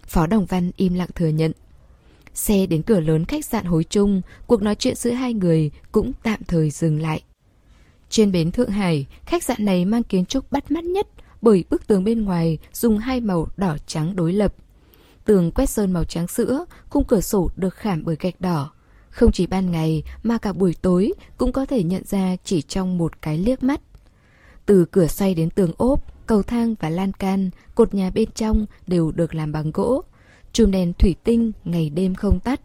Phó Đồng Văn im lặng thừa nhận. Xe đến cửa lớn khách sạn hối chung, cuộc nói chuyện giữa hai người cũng tạm thời dừng lại. Trên bến Thượng Hải, khách sạn này mang kiến trúc bắt mắt nhất bởi bức tường bên ngoài dùng hai màu đỏ trắng đối lập. Tường quét sơn màu trắng sữa, khung cửa sổ được khảm bởi gạch đỏ. Không chỉ ban ngày mà cả buổi tối cũng có thể nhận ra chỉ trong một cái liếc mắt. Từ cửa xoay đến tường ốp, cầu thang và lan can, cột nhà bên trong đều được làm bằng gỗ. Chùm đèn thủy tinh ngày đêm không tắt.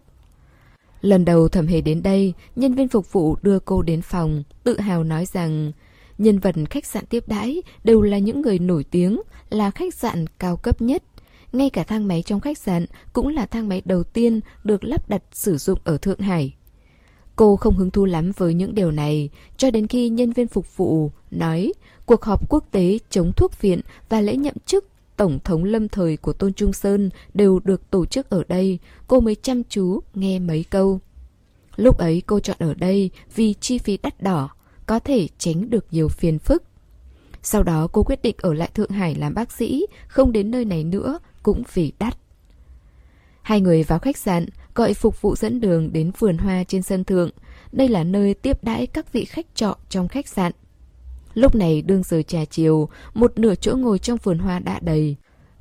Lần đầu thẩm hề đến đây, nhân viên phục vụ đưa cô đến phòng, tự hào nói rằng nhân vật khách sạn tiếp đãi đều là những người nổi tiếng, là khách sạn cao cấp nhất. Ngay cả thang máy trong khách sạn cũng là thang máy đầu tiên được lắp đặt sử dụng ở Thượng Hải. Cô không hứng thú lắm với những điều này, cho đến khi nhân viên phục vụ nói cuộc họp quốc tế chống thuốc viện và lễ nhậm chức Tổng thống lâm thời của Tôn Trung Sơn đều được tổ chức ở đây, cô mới chăm chú nghe mấy câu. Lúc ấy cô chọn ở đây vì chi phí đắt đỏ, có thể tránh được nhiều phiền phức. Sau đó cô quyết định ở lại Thượng Hải làm bác sĩ, không đến nơi này nữa, cũng vì đắt. Hai người vào khách sạn, gọi phục vụ dẫn đường đến vườn hoa trên sân thượng. Đây là nơi tiếp đãi các vị khách trọ trong khách sạn. Lúc này đương giờ trà chiều, một nửa chỗ ngồi trong vườn hoa đã đầy.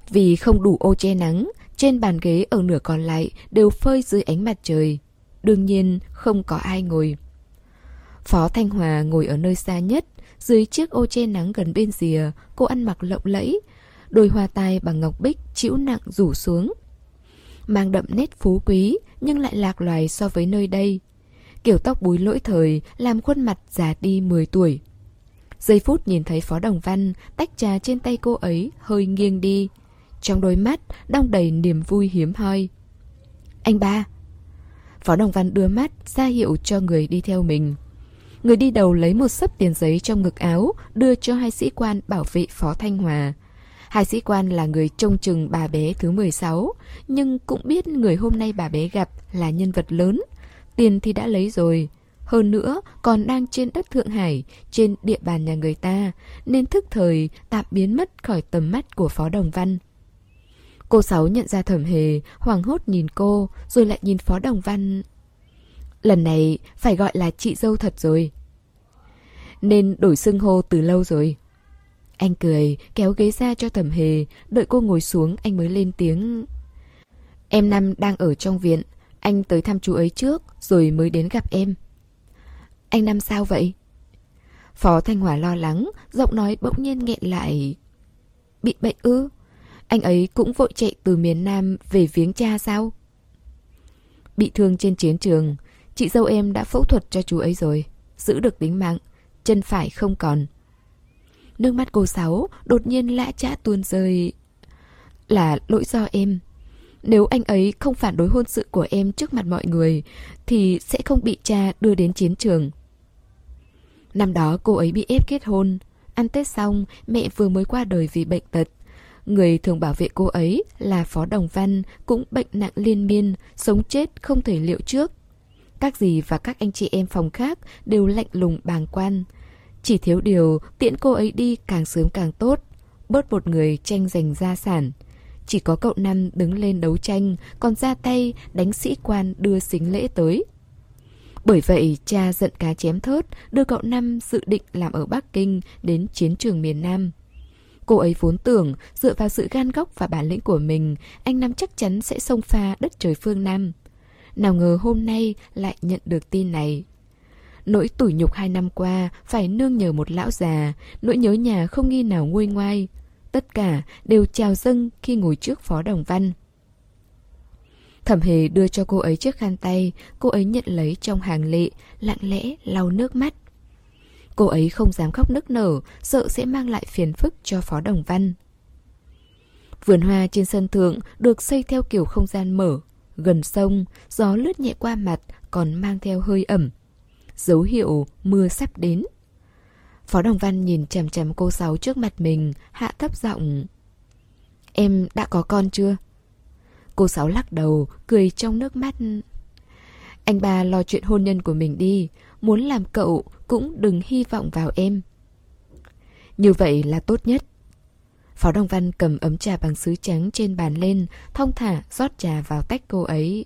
Vì không đủ ô che nắng, trên bàn ghế ở nửa còn lại đều phơi dưới ánh mặt trời. Đương nhiên không có ai ngồi. Phó Thanh Hòa ngồi ở nơi xa nhất, dưới chiếc ô che nắng gần bên rìa, cô ăn mặc lộng lẫy. Đôi hoa tai bằng ngọc bích chịu nặng rủ xuống. Mang đậm nét phú quý nhưng lại lạc loài so với nơi đây. Kiểu tóc búi lỗi thời làm khuôn mặt già đi 10 tuổi. Giây phút nhìn thấy Phó Đồng Văn, tách trà trên tay cô ấy hơi nghiêng đi. Trong đôi mắt, đong đầy niềm vui hiếm hoi. Anh ba! Phó Đồng Văn đưa mắt ra hiệu cho người đi theo mình. Người đi đầu lấy một sấp tiền giấy trong ngực áo, đưa cho hai sĩ quan bảo vệ Phó Thanh Hòa. Hai sĩ quan là người trông chừng bà bé thứ 16, nhưng cũng biết người hôm nay bà bé gặp là nhân vật lớn. Tiền thì đã lấy rồi, hơn nữa, còn đang trên đất Thượng Hải, trên địa bàn nhà người ta, nên thức thời tạm biến mất khỏi tầm mắt của Phó Đồng Văn. Cô Sáu nhận ra thẩm hề, hoảng hốt nhìn cô, rồi lại nhìn Phó Đồng Văn. Lần này phải gọi là chị dâu thật rồi. Nên đổi xưng hô từ lâu rồi. Anh cười, kéo ghế ra cho thẩm hề, đợi cô ngồi xuống anh mới lên tiếng. Em Năm đang ở trong viện, anh tới thăm chú ấy trước, rồi mới đến gặp em. Anh Năm sao vậy? Phó Thanh Hòa lo lắng, giọng nói bỗng nhiên nghẹn lại. Bị bệnh ư? Anh ấy cũng vội chạy từ miền Nam về viếng cha sao? Bị thương trên chiến trường, chị dâu em đã phẫu thuật cho chú ấy rồi, giữ được tính mạng, chân phải không còn. Nước mắt cô Sáu đột nhiên lã chã tuôn rơi. Là lỗi do em. Nếu anh ấy không phản đối hôn sự của em trước mặt mọi người thì sẽ không bị cha đưa đến chiến trường. Năm đó cô ấy bị ép kết hôn. Ăn Tết xong, mẹ vừa mới qua đời vì bệnh tật. Người thường bảo vệ cô ấy là Phó Đồng Văn cũng bệnh nặng liên miên, sống chết không thể liệu trước. Các dì và các anh chị em phòng khác đều lạnh lùng bàng quan. Chỉ thiếu điều tiễn cô ấy đi càng sớm càng tốt, bớt một người tranh giành gia sản. Chỉ có cậu Năm đứng lên đấu tranh, còn ra tay đánh sĩ quan đưa xính lễ tới. Bởi vậy, cha giận cá chém thớt, đưa cậu Năm dự định làm ở Bắc Kinh đến chiến trường miền Nam. Cô ấy vốn tưởng, dựa vào sự gan góc và bản lĩnh của mình, anh Năm chắc chắn sẽ xông pha đất trời phương Nam. Nào ngờ hôm nay lại nhận được tin này. Nỗi tủi nhục hai năm qua phải nương nhờ một lão già, nỗi nhớ nhà không nghi nào nguôi ngoai. Tất cả đều trào dâng khi ngồi trước phó đồng văn. Thẩm hề đưa cho cô ấy chiếc khăn tay, cô ấy nhận lấy trong hàng lệ, lặng lẽ lau nước mắt. Cô ấy không dám khóc nức nở, sợ sẽ mang lại phiền phức cho phó đồng văn. Vườn hoa trên sân thượng được xây theo kiểu không gian mở, gần sông, gió lướt nhẹ qua mặt còn mang theo hơi ẩm. Dấu hiệu mưa sắp đến. Phó Đồng Văn nhìn chằm chằm cô Sáu trước mặt mình, hạ thấp giọng. Em đã có con chưa? Cô Sáu lắc đầu, cười trong nước mắt. Anh ba lo chuyện hôn nhân của mình đi, muốn làm cậu cũng đừng hy vọng vào em. Như vậy là tốt nhất. Phó Đồng Văn cầm ấm trà bằng sứ trắng trên bàn lên, thong thả rót trà vào tách cô ấy.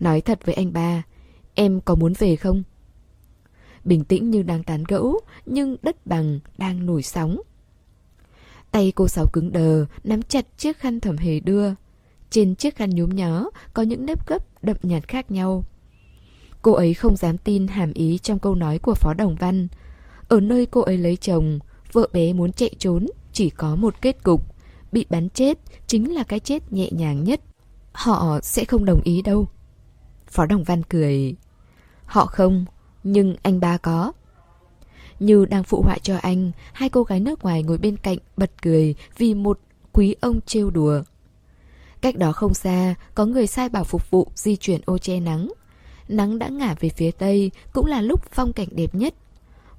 Nói thật với anh ba, em có muốn về không? Bình tĩnh như đang tán gẫu, nhưng đất bằng đang nổi sóng. Tay cô Sáu cứng đờ, nắm chặt chiếc khăn thẩm hề đưa. Trên chiếc khăn nhúm nhó có những nếp gấp đậm nhạt khác nhau. Cô ấy không dám tin hàm ý trong câu nói của Phó Đồng Văn. Ở nơi cô ấy lấy chồng, vợ bé muốn chạy trốn, chỉ có một kết cục. Bị bắn chết chính là cái chết nhẹ nhàng nhất. Họ sẽ không đồng ý đâu. Phó Đồng Văn cười. Họ không, nhưng anh ba có. Như đang phụ họa cho anh, hai cô gái nước ngoài ngồi bên cạnh bật cười vì một quý ông trêu đùa. Cách đó không xa, có người sai bảo phục vụ di chuyển ô che nắng. Nắng đã ngả về phía tây, cũng là lúc phong cảnh đẹp nhất.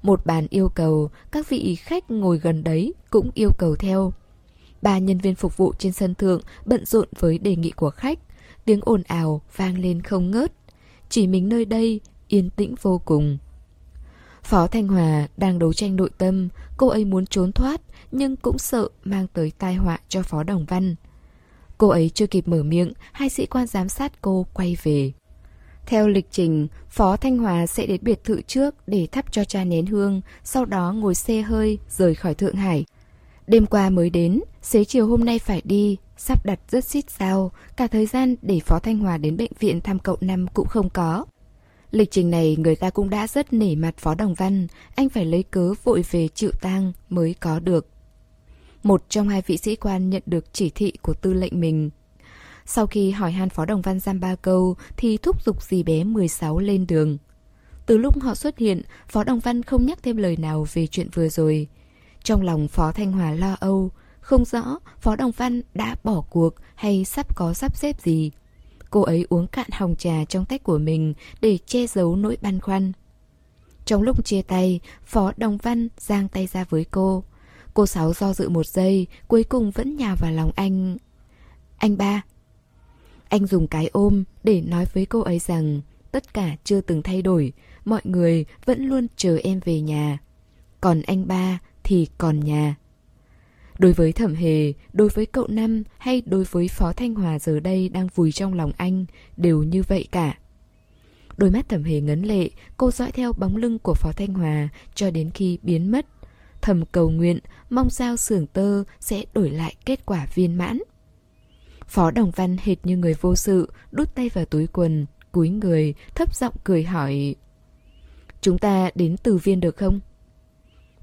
Một bàn yêu cầu, các vị khách ngồi gần đấy cũng yêu cầu theo. Ba nhân viên phục vụ trên sân thượng bận rộn với đề nghị của khách, tiếng ồn ào vang lên không ngớt. Chỉ mình nơi đây yên tĩnh vô cùng. Phó Thanh Hòa đang đấu tranh nội tâm, cô ấy muốn trốn thoát nhưng cũng sợ mang tới tai họa cho Phó Đồng Văn. Cô ấy chưa kịp mở miệng, hai sĩ quan giám sát cô quay về. Theo lịch trình, Phó Thanh Hòa sẽ đến biệt thự trước để thắp cho cha nén hương, sau đó ngồi xe hơi rời khỏi Thượng Hải. Đêm qua mới đến, xế chiều hôm nay phải đi, sắp đặt rất xít sao, cả thời gian để Phó Thanh Hòa đến bệnh viện thăm cậu Năm cũng không có. Lịch trình này người ta cũng đã rất nể mặt Phó Đồng Văn, anh phải lấy cớ vội về chịu tang mới có được. Một trong hai vị sĩ quan nhận được chỉ thị của tư lệnh mình. Sau khi hỏi han Phó Đồng Văn giam ba câu thì thúc giục dì bé 16 lên đường. Từ lúc họ xuất hiện, Phó Đồng Văn không nhắc thêm lời nào về chuyện vừa rồi. Trong lòng Phó Thanh Hòa lo âu, không rõ Phó Đồng Văn đã bỏ cuộc hay sắp có sắp xếp gì. Cô ấy uống cạn hồng trà trong tách của mình để che giấu nỗi băn khoăn. Trong lúc chia tay, Phó Đồng Văn giang tay ra với cô. Cô Sáu do dự một giây, cuối cùng vẫn nhào vào lòng anh. Anh ba. Anh dùng cái ôm để nói với cô ấy rằng tất cả chưa từng thay đổi, mọi người vẫn luôn chờ em về nhà. Còn anh ba thì còn nhà. Đối với thẩm hề, đối với cậu Năm hay đối với Phó Thanh Hòa giờ đây đang vùi trong lòng anh, đều như vậy cả. Đôi mắt thẩm hề ngấn lệ, cô dõi theo bóng lưng của Phó Thanh Hòa cho đến khi biến mất. Thầm cầu nguyện, mong sao sưởng tơ sẽ đổi lại kết quả viên mãn. Phó Đồng Văn hệt như người vô sự, đút tay vào túi quần, cúi người, thấp giọng cười hỏi. Chúng ta đến từ viên được không?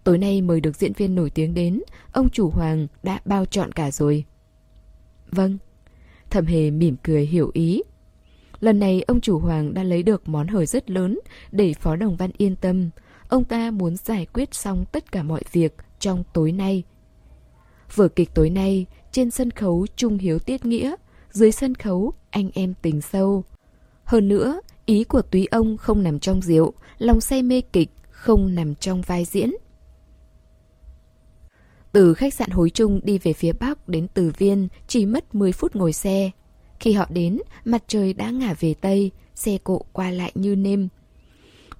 Tối nay mời được diễn viên nổi tiếng đến, ông chủ Hoàng đã bao chọn cả rồi. Vâng. Thẩm hề mỉm cười hiểu ý. Lần này ông chủ Hoàng đã lấy được món hời rất lớn để Phó Đồng Văn yên tâm. Ông ta muốn giải quyết xong tất cả mọi việc trong tối nay. Vở kịch tối nay, trên sân khấu Trung Hiếu Tiết Nghĩa, dưới sân khấu, anh em tình sâu. Hơn nữa, ý của túy ông không nằm trong rượu, lòng say mê kịch không nằm trong vai diễn. Từ khách sạn Hối Trung đi về phía Bắc đến Từ Viên chỉ mất 10 phút ngồi xe. Khi họ đến, mặt trời đã ngả về Tây, xe cộ qua lại như nêm.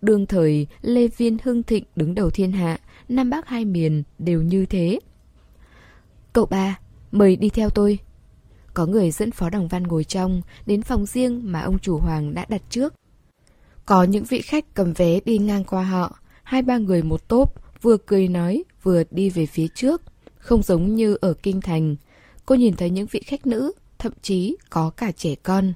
Đương thời, Lê Viên hưng thịnh đứng đầu thiên hạ, Nam Bắc hai miền đều như thế. Cậu ba, mời đi theo tôi. Có người dẫn Phó Đồng Văn ngồi trong, đến phòng riêng mà ông chủ Hoàng đã đặt trước. Có những vị khách cầm vé đi ngang qua họ, hai ba người một tốp, vừa cười nói, vừa đi về phía trước. Không giống như ở Kinh Thành. Cô nhìn thấy những vị khách nữ, thậm chí có cả trẻ con.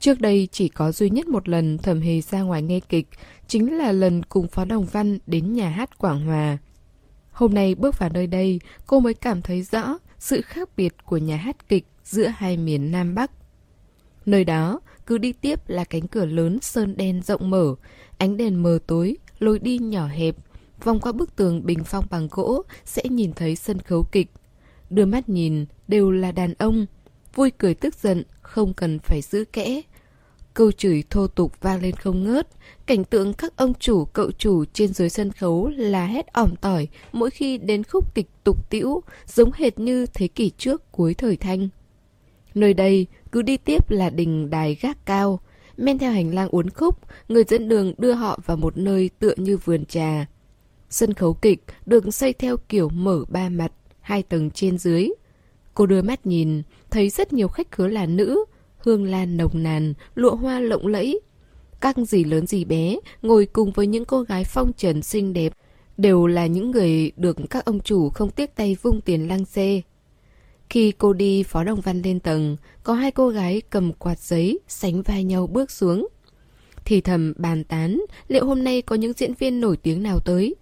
Trước đây chỉ có duy nhất một lần thẩm hề ra ngoài nghe kịch, chính là lần cùng Phó Đồng Văn đến nhà hát Quảng Hòa. Hôm nay bước vào nơi đây, cô mới cảm thấy rõ sự khác biệt của nhà hát kịch giữa hai miền Nam Bắc. Nơi đó, cứ đi tiếp là cánh cửa lớn sơn đen rộng mở, ánh đèn mờ tối, lối đi nhỏ hẹp. Vòng qua bức tường bình phong bằng gỗ sẽ nhìn thấy sân khấu kịch. Đưa mắt nhìn, đều là đàn ông. Vui cười tức giận, không cần phải giữ kẽ. Câu chửi thô tục vang lên không ngớt, cảnh tượng các ông chủ, cậu chủ trên dưới sân khấu là hét ỏm tỏi mỗi khi đến khúc kịch tục tĩu, giống hệt như thế kỷ trước cuối thời thanh. Nơi đây cứ đi tiếp là đình đài gác cao, men theo hành lang uốn khúc, người dẫn đường đưa họ vào một nơi tựa như vườn trà. Sân khấu kịch được xây theo kiểu mở ba mặt, hai tầng trên dưới. Cô đưa mắt nhìn, thấy rất nhiều khách khứa là nữ, hương lan nồng nàn, lụa hoa lộng lẫy. Các gì lớn gì bé, ngồi cùng với những cô gái phong trần xinh đẹp, đều là những người được các ông chủ không tiếc tay vung tiền lăng xê. Khi cô đi Phó Đồng Văn lên tầng, có hai cô gái cầm quạt giấy, sánh vai nhau bước xuống. Thì thầm bàn tán liệu hôm nay có những diễn viên nổi tiếng nào tới.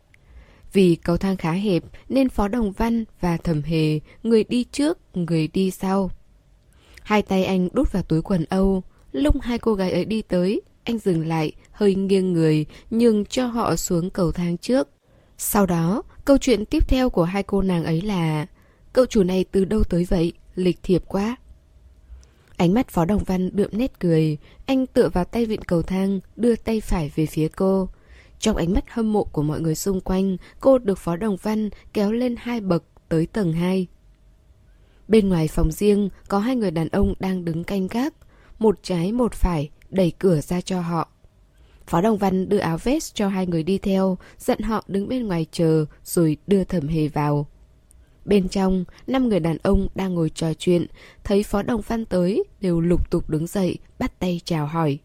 Vì cầu thang khá hẹp nên Phó Đồng Văn và Thẩm Hề, người đi trước, người đi sau. Hai tay anh đút vào túi quần Âu. Lúc hai cô gái ấy đi tới, anh dừng lại, hơi nghiêng người, nhường cho họ xuống cầu thang trước. Sau đó, câu chuyện tiếp theo của hai cô nàng ấy là Cậu chủ này từ đâu tới vậy? Lịch thiệp quá. Ánh mắt Phó Đồng Văn đượm nét cười, anh tựa vào tay vịn cầu thang, đưa tay phải về phía cô. Trong ánh mắt hâm mộ của mọi người xung quanh, cô được Phó Đồng Văn kéo lên hai bậc tới tầng 2. Bên ngoài phòng riêng có hai người đàn ông đang đứng canh gác, một trái một phải đẩy cửa ra cho họ. Phó Đồng Văn đưa áo vest cho hai người đi theo, dặn họ đứng bên ngoài chờ rồi đưa thẩm hề vào. Bên trong, năm người đàn ông đang ngồi trò chuyện, thấy Phó Đồng Văn tới, đều lục tục đứng dậy, bắt tay chào hỏi.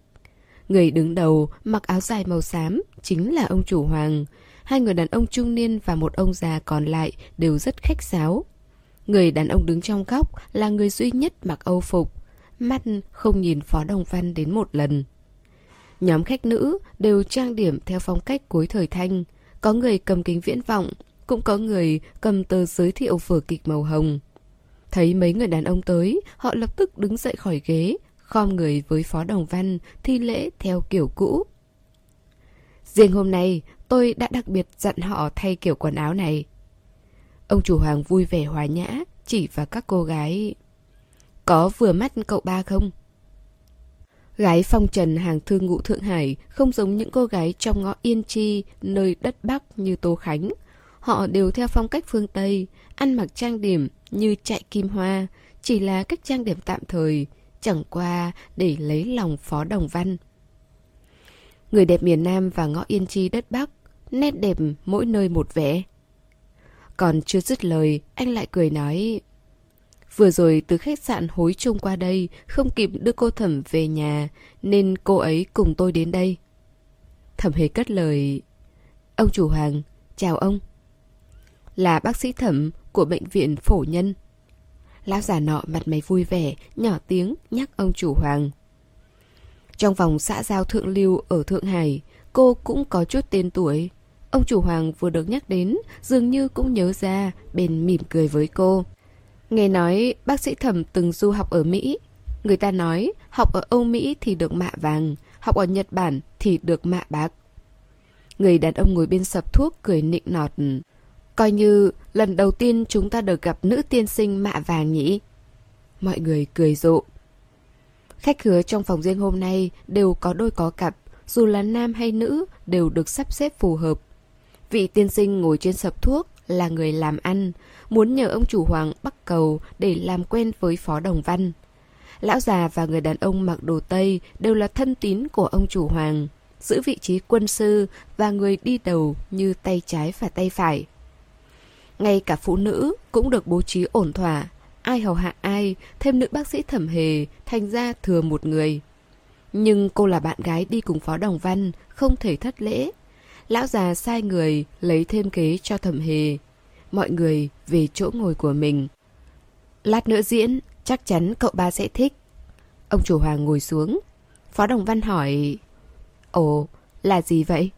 Người đứng đầu, mặc áo dài màu xám, chính là ông chủ Hoàng. Hai người đàn ông trung niên và một ông già còn lại đều rất khách sáo. Người đàn ông đứng trong góc là người duy nhất mặc âu phục. Mắt không nhìn Phó Đồng Văn đến một lần. Nhóm khách nữ đều trang điểm theo phong cách cuối thời thanh. Có người cầm kính viễn vọng, cũng có người cầm tờ giới thiệu vở kịch màu hồng. Thấy mấy người đàn ông tới, họ lập tức đứng dậy khỏi ghế, khom người với Phó Đồng Văn, thi lễ theo kiểu cũ. Riêng hôm nay, tôi đã đặc biệt dặn họ thay kiểu quần áo này. Ông chủ hoàng vui vẻ hòa nhã, chỉ vào các cô gái. Có vừa mắt cậu ba không? Gái phong trần hàng thương ngụ Thượng Hải không giống những cô gái trong ngõ Yên Chi, nơi đất Bắc như Tô Khánh. Họ đều theo phong cách phương Tây, ăn mặc trang điểm như chạy kim hoa, chỉ là cách trang điểm tạm thời, chẳng qua để lấy lòng Phó Đồng Văn. Người đẹp miền Nam và ngõ Yên Chi đất Bắc, nét đẹp mỗi nơi một vẻ. Còn chưa dứt lời, anh lại cười nói... Vừa rồi từ khách sạn hối chung qua đây, không kịp đưa cô Thẩm về nhà, nên cô ấy cùng tôi đến đây. Thẩm hề cất lời... Ông chủ Hoàng, chào ông. Là bác sĩ Thẩm của bệnh viện phổ nhân. Lão già nọ mặt mày vui vẻ, nhỏ tiếng nhắc ông chủ Hoàng. Trong vòng xã giao thượng lưu ở Thượng Hải, cô cũng có chút tên tuổi. Ông chủ Hoàng vừa được nhắc đến, dường như cũng nhớ ra, bên mỉm cười với cô. Nghe nói bác sĩ thẩm từng du học ở Mỹ. Người ta nói học ở Âu Mỹ thì được mạ vàng, học ở Nhật Bản thì được mạ bạc. Người đàn ông ngồi bên sập thuốc cười nịnh nọt. Coi như lần đầu tiên chúng ta được gặp nữ tiên sinh mạ vàng nhỉ. Mọi người cười rộ. Khách khứa trong phòng riêng hôm nay đều có đôi có cặp, dù là nam hay nữ đều được sắp xếp phù hợp. Vị tiên sinh ngồi trên sập thuốc là người làm ăn, muốn nhờ ông chủ hoàng bắt cầu để làm quen với phó đồng văn. Lão già và người đàn ông mặc đồ Tây đều là thân tín của ông chủ hoàng, giữ vị trí quân sư và người đi đầu như tay trái và tay phải. Ngay cả phụ nữ cũng được bố trí ổn thỏa, ai hầu hạ ai, thêm nữ bác sĩ thẩm hề, thành ra thừa một người. Nhưng cô là bạn gái đi cùng phó đồng văn, không thể thất lễ. Lão già sai người lấy thêm ghế cho thẩm hề. Mọi người về chỗ ngồi của mình. Lát nữa diễn, chắc chắn cậu ba sẽ thích. Ông chủ hoàng ngồi xuống. Phó đồng văn hỏi... Ồ, là gì vậy?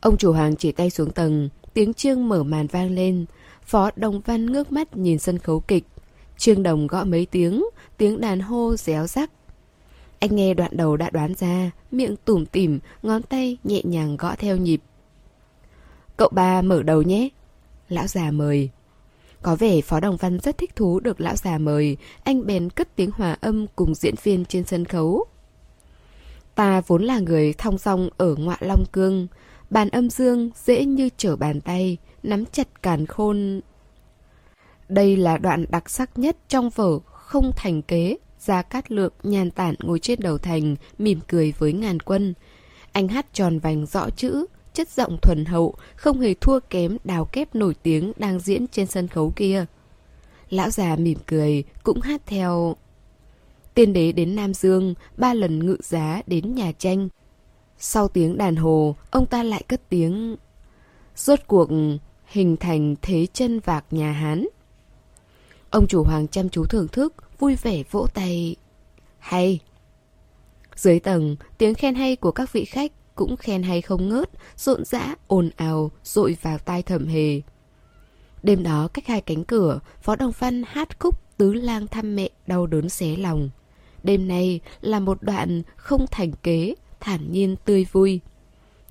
Ông chủ hoàng chỉ tay xuống tầng, tiếng chiêng mở màn vang lên. Phó đồng văn ngước mắt nhìn sân khấu kịch. chương đồng gõ mấy tiếng, tiếng đàn hô réo rắc. Anh nghe đoạn đầu đã đoán ra, miệng tủm tỉm, ngón tay nhẹ nhàng gõ theo nhịp. Cậu ba mở đầu nhé. Lão già mời. Có vẻ Phó Đồng Văn rất thích thú được lão già mời, anh bèn cất tiếng hòa âm cùng diễn viên trên sân khấu. Ta vốn là người thong song ở ngoại Long Cương, bàn âm dương dễ như trở bàn tay, nắm chặt càn khôn. Đây là đoạn đặc sắc nhất trong vở Không Thành Kế, Gia Cát Lượng nhàn tản ngồi trên đầu thành, mỉm cười với ngàn quân. Anh hát tròn vành rõ chữ, chất giọng thuần hậu, không hề thua kém đào kép nổi tiếng đang diễn trên sân khấu kia. Lão già mỉm cười, cũng hát theo. Tiên đế đến Nam Dương, ba lần ngự giá đến nhà tranh. Sau tiếng đàn hồ, ông ta lại cất tiếng. Rốt cuộc hình thành thế chân vạc nhà Hán. Ông chủ hoàng chăm chú thưởng thức, vui vẻ vỗ tay. Hay! Dưới tầng, tiếng khen hay của các vị khách cũng khen hay không ngớt, rộn rã, ồn ào, rội vào tai thẩm hề. Đêm đó cách hai cánh cửa, Phó Đồng Văn hát khúc tứ lang thăm mẹ đau đớn xé lòng. Đêm nay là một đoạn không thành kế, thản nhiên tươi vui.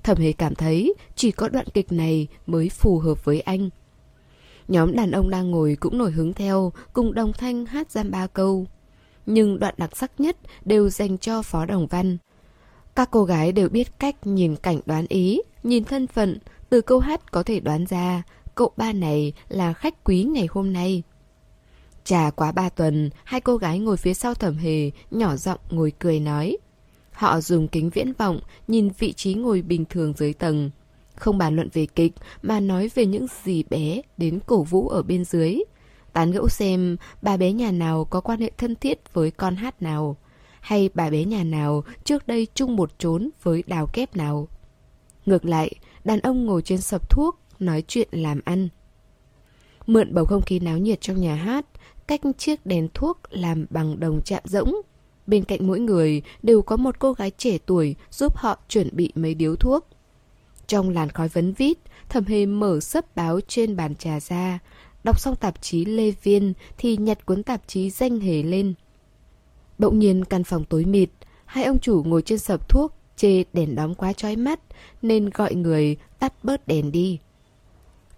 Thẩm hề cảm thấy chỉ có đoạn kịch này mới phù hợp với anh. Nhóm đàn ông đang ngồi cũng nổi hứng theo, cùng đồng thanh hát giam ba câu. Nhưng đoạn đặc sắc nhất đều dành cho Phó Đồng Văn. Các cô gái đều biết cách nhìn cảnh đoán ý, nhìn thân phận, từ câu hát có thể đoán ra cậu ba này là khách quý ngày hôm nay. Trà quá ba tuần, hai cô gái ngồi phía sau thẩm hề, nhỏ giọng ngồi cười nói. Họ dùng kính viễn vọng, nhìn vị trí ngồi bình thường dưới tầng. Không bàn luận về kịch, mà nói về những gì bé đến cổ vũ ở bên dưới. Tán gẫu xem bà bé nhà nào có quan hệ thân thiết với con hát nào hay bà bé nhà nào trước đây chung một chốn với đào kép nào. Ngược lại, đàn ông ngồi trên sập thuốc, nói chuyện làm ăn. Mượn bầu không khí náo nhiệt trong nhà hát, cách chiếc đèn thuốc làm bằng đồng chạm rỗng. Bên cạnh mỗi người đều có một cô gái trẻ tuổi giúp họ chuẩn bị mấy điếu thuốc. Trong làn khói vấn vít, thẩm hề mở sấp báo trên bàn trà ra. Đọc xong tạp chí Lê Viên thì nhặt cuốn tạp chí danh hề lên. Bỗng nhiên căn phòng tối mịt, hai ông chủ ngồi trên sập thuốc, chê đèn đóm quá chói mắt, nên gọi người tắt bớt đèn đi.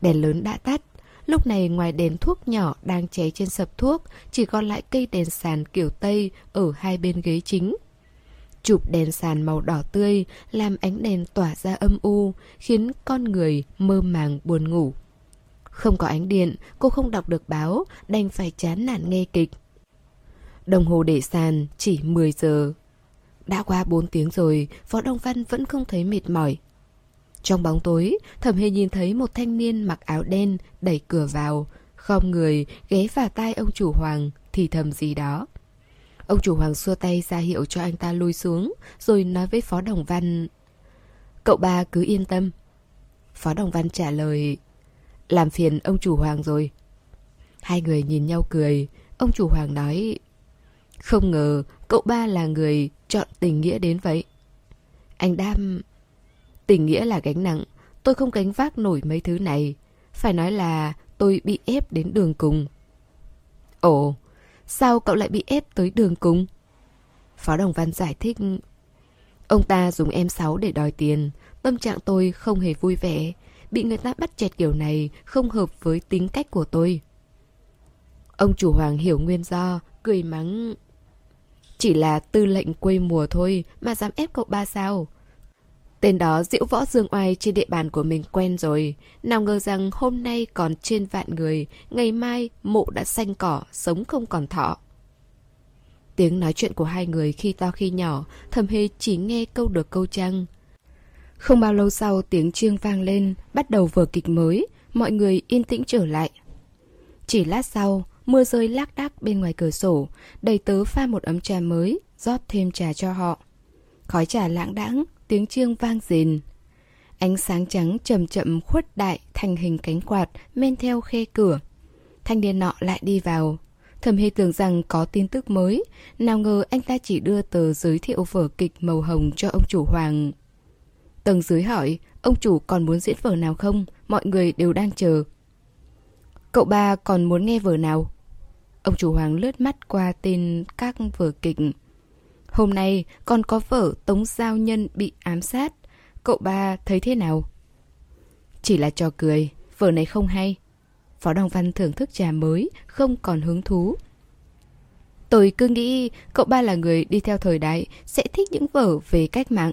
Đèn lớn đã tắt, lúc này ngoài đèn thuốc nhỏ đang cháy trên sập thuốc, chỉ còn lại cây đèn sàn kiểu Tây ở hai bên ghế chính. Chụp đèn sàn màu đỏ tươi, làm ánh đèn tỏa ra âm u, khiến con người mơ màng buồn ngủ. Không có ánh điện, cô không đọc được báo, đành phải chán nản nghe kịch. Đồng hồ để sàn chỉ 10 giờ. Đã qua 4 tiếng rồi, Phó Đông Văn vẫn không thấy mệt mỏi. Trong bóng tối, thẩm hề nhìn thấy một thanh niên mặc áo đen đẩy cửa vào, khom người ghé vào tai ông chủ Hoàng thì thầm gì đó. Ông chủ Hoàng xua tay ra hiệu cho anh ta lui xuống, rồi nói với Phó Đồng Văn. Cậu ba cứ yên tâm. Phó Đồng Văn trả lời, làm phiền ông chủ Hoàng rồi. Hai người nhìn nhau cười, ông chủ Hoàng nói, không ngờ cậu ba là người chọn tình nghĩa đến vậy. Anh đam... Tình nghĩa là gánh nặng, tôi không gánh vác nổi mấy thứ này. Phải nói là tôi bị ép đến đường cùng. Ồ, sao cậu lại bị ép tới đường cùng? Phó Đồng Văn giải thích. Ông ta dùng em sáu để đòi tiền, tâm trạng tôi không hề vui vẻ. Bị người ta bắt chẹt kiểu này không hợp với tính cách của tôi. Ông chủ hoàng hiểu nguyên do, cười mắng. Chỉ là tư lệnh quê mùa thôi mà dám ép cậu ba sao? Tên đó diễu võ dương oai trên địa bàn của mình quen rồi. Nào ngờ rằng hôm nay còn trên vạn người, ngày mai mộ đã xanh cỏ, sống không còn thọ. Tiếng nói chuyện của hai người khi to khi nhỏ, thầm hề chỉ nghe câu được câu trăng. Không bao lâu sau tiếng chiêng vang lên, bắt đầu vở kịch mới, mọi người yên tĩnh trở lại. Chỉ lát sau, mưa rơi lác đác bên ngoài cửa sổ, đầy tớ pha một ấm trà mới, rót thêm trà cho họ. Khói trà lãng đãng, tiếng chiêng vang rền. Ánh sáng trắng chậm chậm khuất đại thành hình cánh quạt men theo khe cửa. Thanh niên nọ lại đi vào. Thẩm Hy tưởng rằng có tin tức mới, nào ngờ anh ta chỉ đưa tờ giới thiệu vở kịch màu hồng cho ông chủ Hoàng. Tầng dưới hỏi, ông chủ còn muốn diễn vở nào không? Mọi người đều đang chờ. Cậu ba còn muốn nghe vở nào? Ông chủ Hoàng lướt mắt qua tên các vở kịch. Hôm nay còn có vở Tống Giao Nhân bị ám sát. Cậu ba thấy thế nào? Chỉ là trò cười, vở này không hay. Phó Đồng Văn thưởng thức trà mới, không còn hứng thú. Tôi cứ nghĩ cậu ba là người đi theo thời đại, sẽ thích những vở về cách mạng.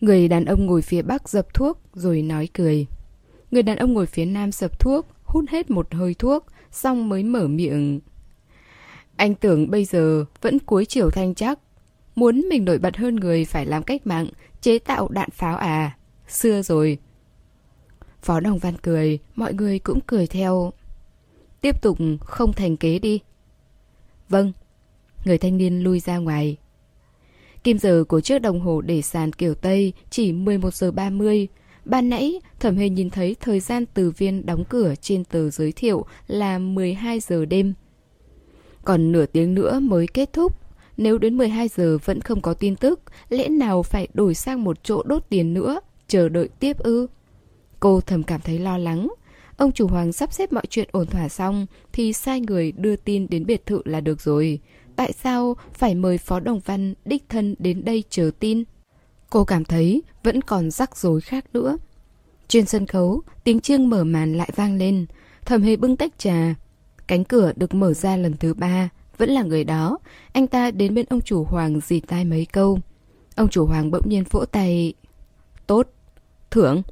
Người đàn ông ngồi phía bắc dập thuốc rồi nói cười. Người đàn ông ngồi phía nam dập thuốc, hút hết một hơi thuốc, xong mới mở miệng. Anh tưởng bây giờ vẫn cuối chiều thanh chắc. Muốn mình nổi bật hơn người phải làm cách mạng, chế tạo đạn pháo à? Xưa rồi. Phó Đồng Văn cười, mọi người cũng cười theo. Tiếp tục không thành kế đi. Vâng. Người thanh niên lui ra ngoài. Kim giờ của chiếc đồng hồ để sàn kiểu Tây chỉ 11 giờ 30. Ban nãy, Thẩm Hề nhìn thấy thời gian từ viên đóng cửa trên tờ giới thiệu là 12 giờ đêm. Còn nửa tiếng nữa mới kết thúc. Nếu đến 12 giờ vẫn không có tin tức, lẽ nào phải đổi sang một chỗ đốt tiền nữa, chờ đợi tiếp ư? Cô thầm cảm thấy lo lắng. Ông chủ hoàng sắp xếp mọi chuyện ổn thỏa xong thì sai người đưa tin đến biệt thự là được rồi. Tại sao phải mời Phó Đồng Văn đích thân đến đây chờ tin? Cô cảm thấy vẫn còn rắc rối khác nữa. Trên sân khấu, tiếng chiêng mở màn lại vang lên. Thầm hề bưng tách trà. Cánh cửa được mở ra lần thứ ba. Vẫn là người đó. Anh ta đến bên ông chủ Hoàng dì tai mấy câu. Ông chủ Hoàng bỗng nhiên vỗ tay. Tốt. Thưởng.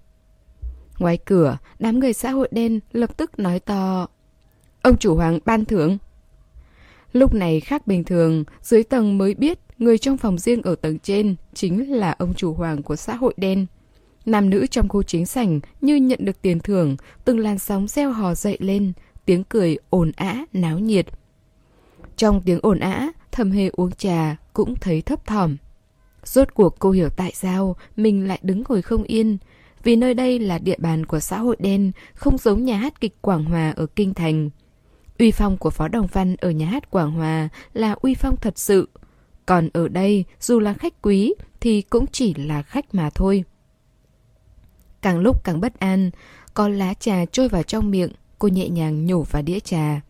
Ngoài cửa, đám người xã hội đen lập tức nói to. Ông chủ Hoàng ban thưởng. Lúc này khác bình thường, dưới tầng mới biết người trong phòng riêng ở tầng trên chính là ông chủ hoàng của xã hội đen. Nam nữ trong khu chính sảnh như nhận được tiền thưởng, từng làn sóng reo hò dậy lên, tiếng cười ồn ã, náo nhiệt. Trong tiếng ồn ã, thầm hề uống trà cũng thấy thấp thỏm. Rốt cuộc cô hiểu tại sao mình lại đứng ngồi không yên, vì nơi đây là địa bàn của xã hội đen, không giống nhà hát kịch Quảng Hòa ở Kinh Thành. Uy phong của Phó Đồng Văn ở nhà hát Quảng Hòa là uy phong thật sự. Còn ở đây, dù là khách quý, thì cũng chỉ là khách mà thôi. Càng lúc càng bất an, có lá trà trôi vào trong miệng, cô nhẹ nhàng nhổ vào đĩa trà.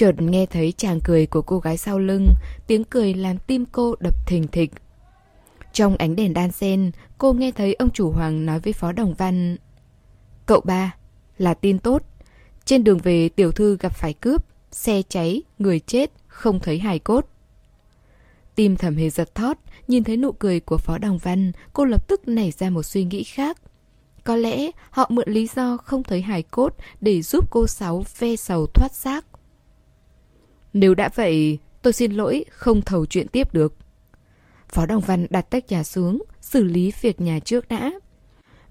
Chợt nghe thấy chàng cười của cô gái sau lưng, tiếng cười làm tim cô đập thình thịch. Trong ánh đèn đan sen, cô nghe thấy ông chủ Hoàng nói với Phó Đồng Văn Cậu ba, là tin tốt trên đường về tiểu thư gặp phải cướp, xe cháy, người chết, không thấy hài cốt. Tim thầm hề giật thót, nhìn thấy nụ cười của Phó Đồng Văn, cô lập tức nảy ra một suy nghĩ khác. Có lẽ họ mượn lý do không thấy hài cốt để giúp cô Sáu ve sầu thoát xác. Nếu đã vậy, tôi xin lỗi không thầu chuyện tiếp được. Phó Đồng Văn đặt tách trà xuống, xử lý việc nhà trước đã.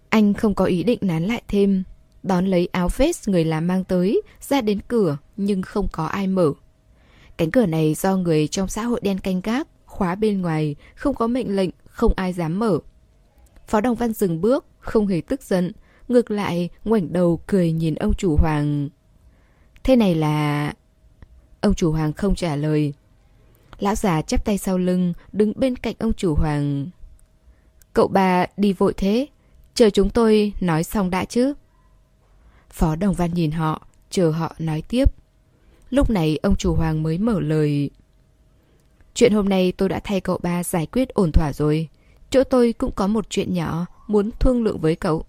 Anh không có ý định nán lại thêm, đón lấy áo vest người làm mang tới, ra đến cửa nhưng không có ai mở. Cánh cửa này do người trong xã hội đen canh gác, khóa bên ngoài, không có mệnh lệnh, không ai dám mở. Phó Đồng Văn dừng bước, không hề tức giận, ngược lại ngoảnh đầu cười nhìn ông chủ Hoàng. Thế này là... Ông chủ Hoàng không trả lời. Lão già chắp tay sau lưng, đứng bên cạnh ông chủ Hoàng. Cậu bà đi vội thế, chờ chúng tôi nói xong đã chứ. Phó Đồng Văn nhìn họ, chờ họ nói tiếp. Lúc này ông chủ Hoàng mới mở lời. Chuyện hôm nay tôi đã thay cậu ba giải quyết ổn thỏa rồi. Chỗ tôi cũng có một chuyện nhỏ muốn thương lượng với cậu.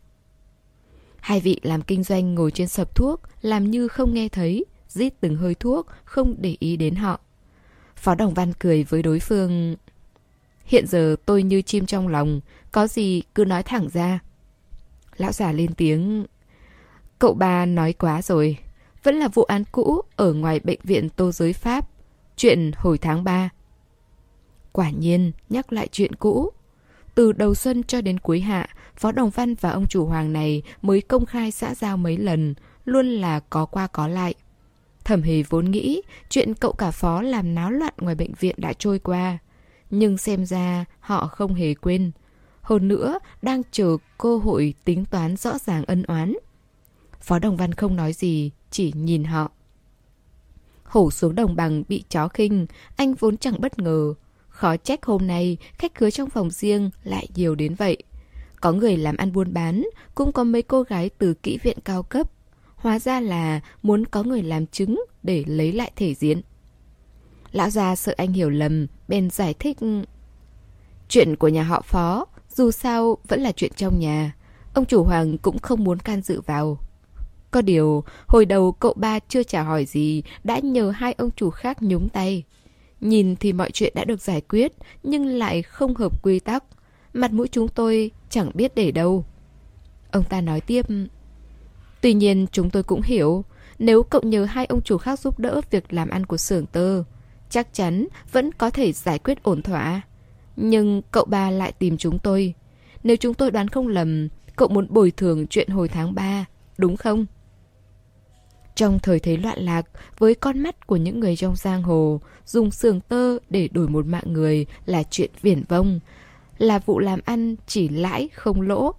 Hai vị làm kinh doanh ngồi trên sập thuốc, làm như không nghe thấy, rít từng hơi thuốc, không để ý đến họ. Phó Đồng Văn cười với đối phương. Hiện giờ tôi như chim trong lòng, có gì cứ nói thẳng ra. Lão già lên tiếng. Cậu ba nói quá rồi. Vẫn là vụ án cũ ở ngoài bệnh viện Tô Giới Pháp. Chuyện hồi tháng 3. Quả nhiên, nhắc lại chuyện cũ. Từ đầu xuân cho đến cuối hạ, Phó Đồng Văn và ông chủ hoàng này mới công khai xã giao mấy lần, luôn là có qua có lại. Thẩm hề vốn nghĩ chuyện cậu cả phó làm náo loạn ngoài bệnh viện đã trôi qua. Nhưng xem ra họ không hề quên. Hơn nữa, đang chờ cơ hội tính toán rõ ràng ân oán. Phó Đồng Văn không nói gì, chỉ nhìn họ. Hổ xuống đồng bằng bị chó khinh, anh vốn chẳng bất ngờ. Khó trách hôm nay khách khứa trong phòng riêng lại nhiều đến vậy. Có người làm ăn buôn bán, cũng có mấy cô gái từ kỹ viện cao cấp. Hóa ra là muốn có người làm chứng để lấy lại thể diện. Lão già sợ anh hiểu lầm, bèn giải thích. Chuyện của nhà họ phó, dù sao vẫn là chuyện trong nhà. Ông chủ Hoàng cũng không muốn can dự vào. Có điều, hồi đầu cậu ba chưa trả hỏi gì, đã nhờ hai ông chủ khác nhúng tay. Nhìn thì mọi chuyện đã được giải quyết, nhưng lại không hợp quy tắc. Mặt mũi chúng tôi chẳng biết để đâu. Ông ta nói tiếp. Tuy nhiên chúng tôi cũng hiểu, nếu cậu nhờ hai ông chủ khác giúp đỡ việc làm ăn của xưởng tơ, chắc chắn vẫn có thể giải quyết ổn thỏa. Nhưng cậu ba lại tìm chúng tôi. Nếu chúng tôi đoán không lầm, cậu muốn bồi thường chuyện hồi tháng 3, đúng không? Trong thời thế loạn lạc, với con mắt của những người trong giang hồ, dùng xưởng tơ để đổi một mạng người là chuyện viển vông. Là vụ làm ăn chỉ lãi không lỗ.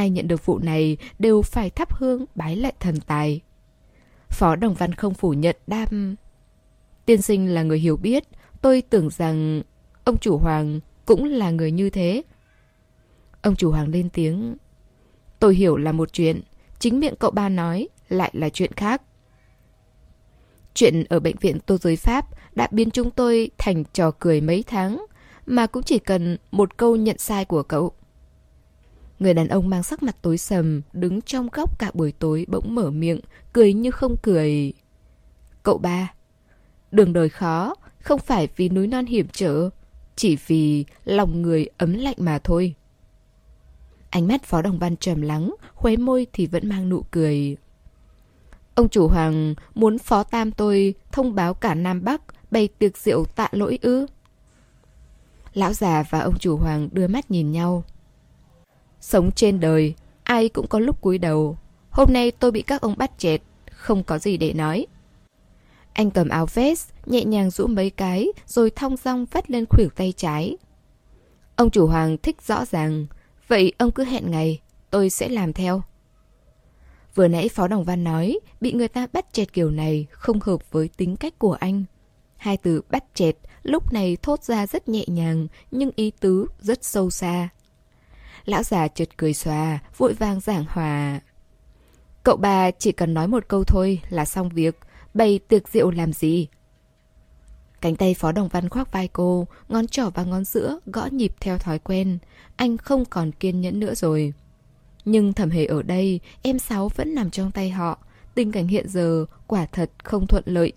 Ai nhận được vụ này đều phải thắp hương bái lại thần tài. Phó Đồng Văn không phủ nhận đam. Tiên sinh là người hiểu biết, tôi tưởng rằng ông chủ Hoàng cũng là người như thế. Ông chủ Hoàng lên tiếng. Tôi hiểu là một chuyện, chính miệng cậu ba nói lại là chuyện khác. Chuyện ở bệnh viện Tô Giới Pháp đã biến chúng tôi thành trò cười mấy tháng, mà cũng chỉ cần một câu nhận sai của cậu. Người đàn ông mang sắc mặt tối sầm, đứng trong góc cả buổi tối bỗng mở miệng, cười như không cười. Cậu ba, đường đời khó, không phải vì núi non hiểm trở, chỉ vì lòng người ấm lạnh mà thôi. Ánh mắt Phó Đồng Văn trầm lắng, khóe môi thì vẫn mang nụ cười. Ông chủ Hoàng muốn phó tam tôi thông báo cả Nam Bắc bày tiệc rượu tạ lỗi ư. Lão già và ông chủ Hoàng đưa mắt nhìn nhau. Sống trên đời, ai cũng có lúc cúi đầu. Hôm nay tôi bị các ông bắt chẹt, không có gì để nói. Anh cầm áo vest, nhẹ nhàng rũ mấy cái, rồi thong dong vắt lên khuỷu tay trái. Ông chủ Hoàng thích rõ ràng, vậy ông cứ hẹn ngày, tôi sẽ làm theo. Vừa nãy Phó Đồng Văn nói, bị người ta bắt chẹt kiểu này không hợp với tính cách của anh. Hai từ bắt chẹt lúc này thốt ra rất nhẹ nhàng, nhưng ý tứ rất sâu xa. Lão già chợt cười xòa, vội vàng giảng hòa. Cậu bà chỉ cần nói một câu thôi là xong việc, bày tiệc rượu làm gì? Cánh tay Phó Đồng Văn khoác vai cô, ngón trỏ và ngón giữa gõ nhịp theo thói quen. Anh không còn kiên nhẫn nữa rồi. Nhưng thẩm hề ở đây, em Sáu vẫn nằm trong tay họ. Tình cảnh hiện giờ quả thật không thuận lợi.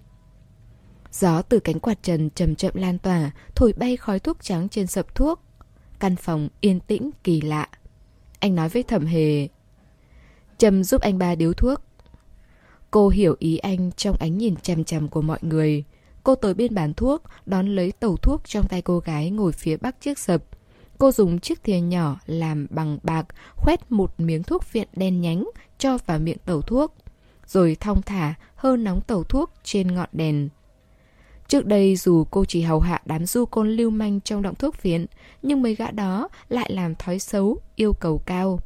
Gió từ cánh quạt trần chậm chậm lan tỏa, thổi bay khói thuốc trắng trên sập thuốc. Căn phòng yên tĩnh kỳ lạ. Anh nói với thẩm hề. Trầm giúp anh ba điếu thuốc. Cô hiểu ý anh trong ánh nhìn chằm chằm của mọi người. Cô tới bên bàn thuốc, đón lấy tàu thuốc trong tay cô gái ngồi phía bắc chiếc sập. Cô dùng chiếc thìa nhỏ làm bằng bạc, khoét một miếng thuốc viện đen nhánh, cho vào miệng tàu thuốc. Rồi thong thả, hơ nóng tàu thuốc trên ngọn đèn. Trước đây dù cô chỉ hầu hạ đám du côn lưu manh trong động thuốc phiện nhưng mấy gã đó lại làm thói xấu, yêu cầu cao.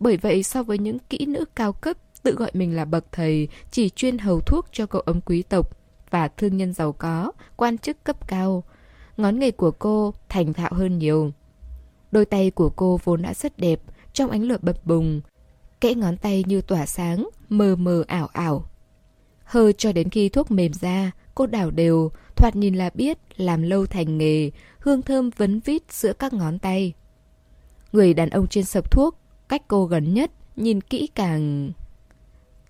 Bởi vậy so với những kỹ nữ cao cấp tự gọi mình là bậc thầy, chỉ chuyên hầu thuốc cho cậu ấm quý tộc và thương nhân giàu có, quan chức cấp cao. Ngón nghề của cô thành thạo hơn nhiều. Đôi tay của cô vốn đã rất đẹp, trong ánh lửa bập bùng. Kẽ ngón tay như tỏa sáng, mờ mờ ảo ảo. Hơ cho đến khi thuốc mềm ra, cô đảo đều, thoạt nhìn là biết làm lâu thành nghề, hương thơm vấn vít giữa các ngón tay. Người đàn ông trên sập thuốc, cách cô gần nhất, nhìn kỹ càng...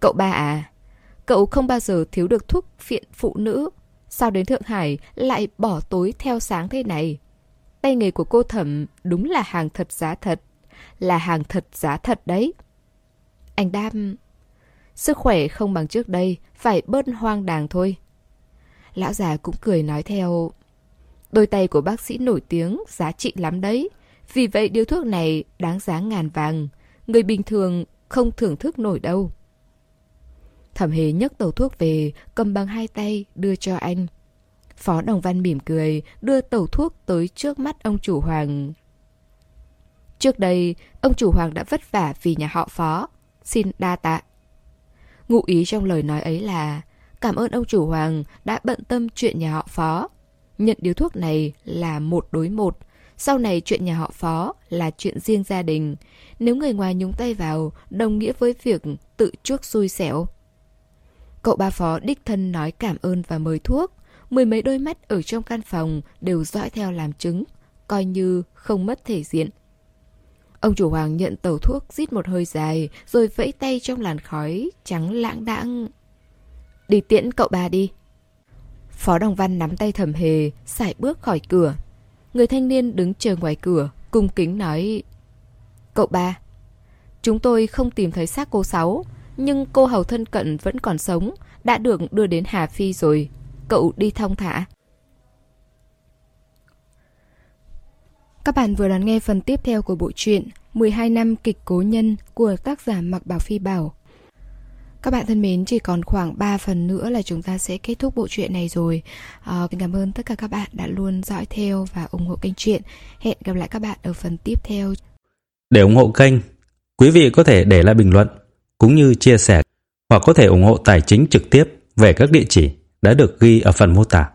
Cậu ba à, cậu không bao giờ thiếu được thuốc phiện phụ nữ. Sao đến Thượng Hải lại bỏ tối theo sáng thế này? Tay nghề của cô thẩm đúng là hàng thật giá thật. Là hàng thật giá thật đấy. Anh đam... Sức khỏe không bằng trước đây, phải bớt hoang đàng thôi. Lão già cũng cười nói theo. Đôi tay của bác sĩ nổi tiếng, giá trị lắm đấy. Vì vậy điếu thuốc này đáng giá ngàn vàng. Người bình thường không thưởng thức nổi đâu. Thẩm hề nhấc tàu thuốc về, cầm bằng hai tay, đưa cho anh. Phó Đồng Văn mỉm cười, đưa tàu thuốc tới trước mắt ông chủ Hoàng. Trước đây, ông chủ Hoàng đã vất vả vì nhà họ Phó. Xin đa tạ. Ngụ ý trong lời nói ấy là cảm ơn ông chủ Hoàng đã bận tâm chuyện nhà họ Phó. Nhận điếu thuốc này là một đối một. Sau này chuyện nhà họ Phó là chuyện riêng gia đình. Nếu người ngoài nhúng tay vào, đồng nghĩa với việc tự chuốc xui xẻo. Cậu ba phó đích thân nói cảm ơn và mời thuốc. Mười mấy đôi mắt ở trong căn phòng đều dõi theo làm chứng, coi như không mất thể diện. Ông chủ hoàng nhận tàu thuốc rít một hơi dài, rồi vẫy tay trong làn khói, trắng lãng đãng. Đi tiễn cậu ba đi. Phó Đồng Văn nắm tay thầm hề, sải bước khỏi cửa. Người thanh niên đứng chờ ngoài cửa, cung kính nói Cậu ba, chúng tôi không tìm thấy xác cô Sáu, nhưng cô hầu thân cận vẫn còn sống, đã được đưa đến Hà Phi rồi. Cậu đi thong thả. Các bạn vừa đón nghe phần tiếp theo của bộ truyện 12 năm kịch cố nhân của tác giả Mạc Bảo Phi Bảo. Các bạn thân mến, chỉ còn khoảng 3 phần nữa là chúng ta sẽ kết thúc bộ truyện này rồi. À, cảm ơn tất cả các bạn đã luôn dõi theo và ủng hộ kênh truyện. Hẹn gặp lại các bạn ở phần tiếp theo. Để ủng hộ kênh, quý vị có thể để lại bình luận cũng như chia sẻ hoặc có thể ủng hộ tài chính trực tiếp về các địa chỉ đã được ghi ở phần mô tả.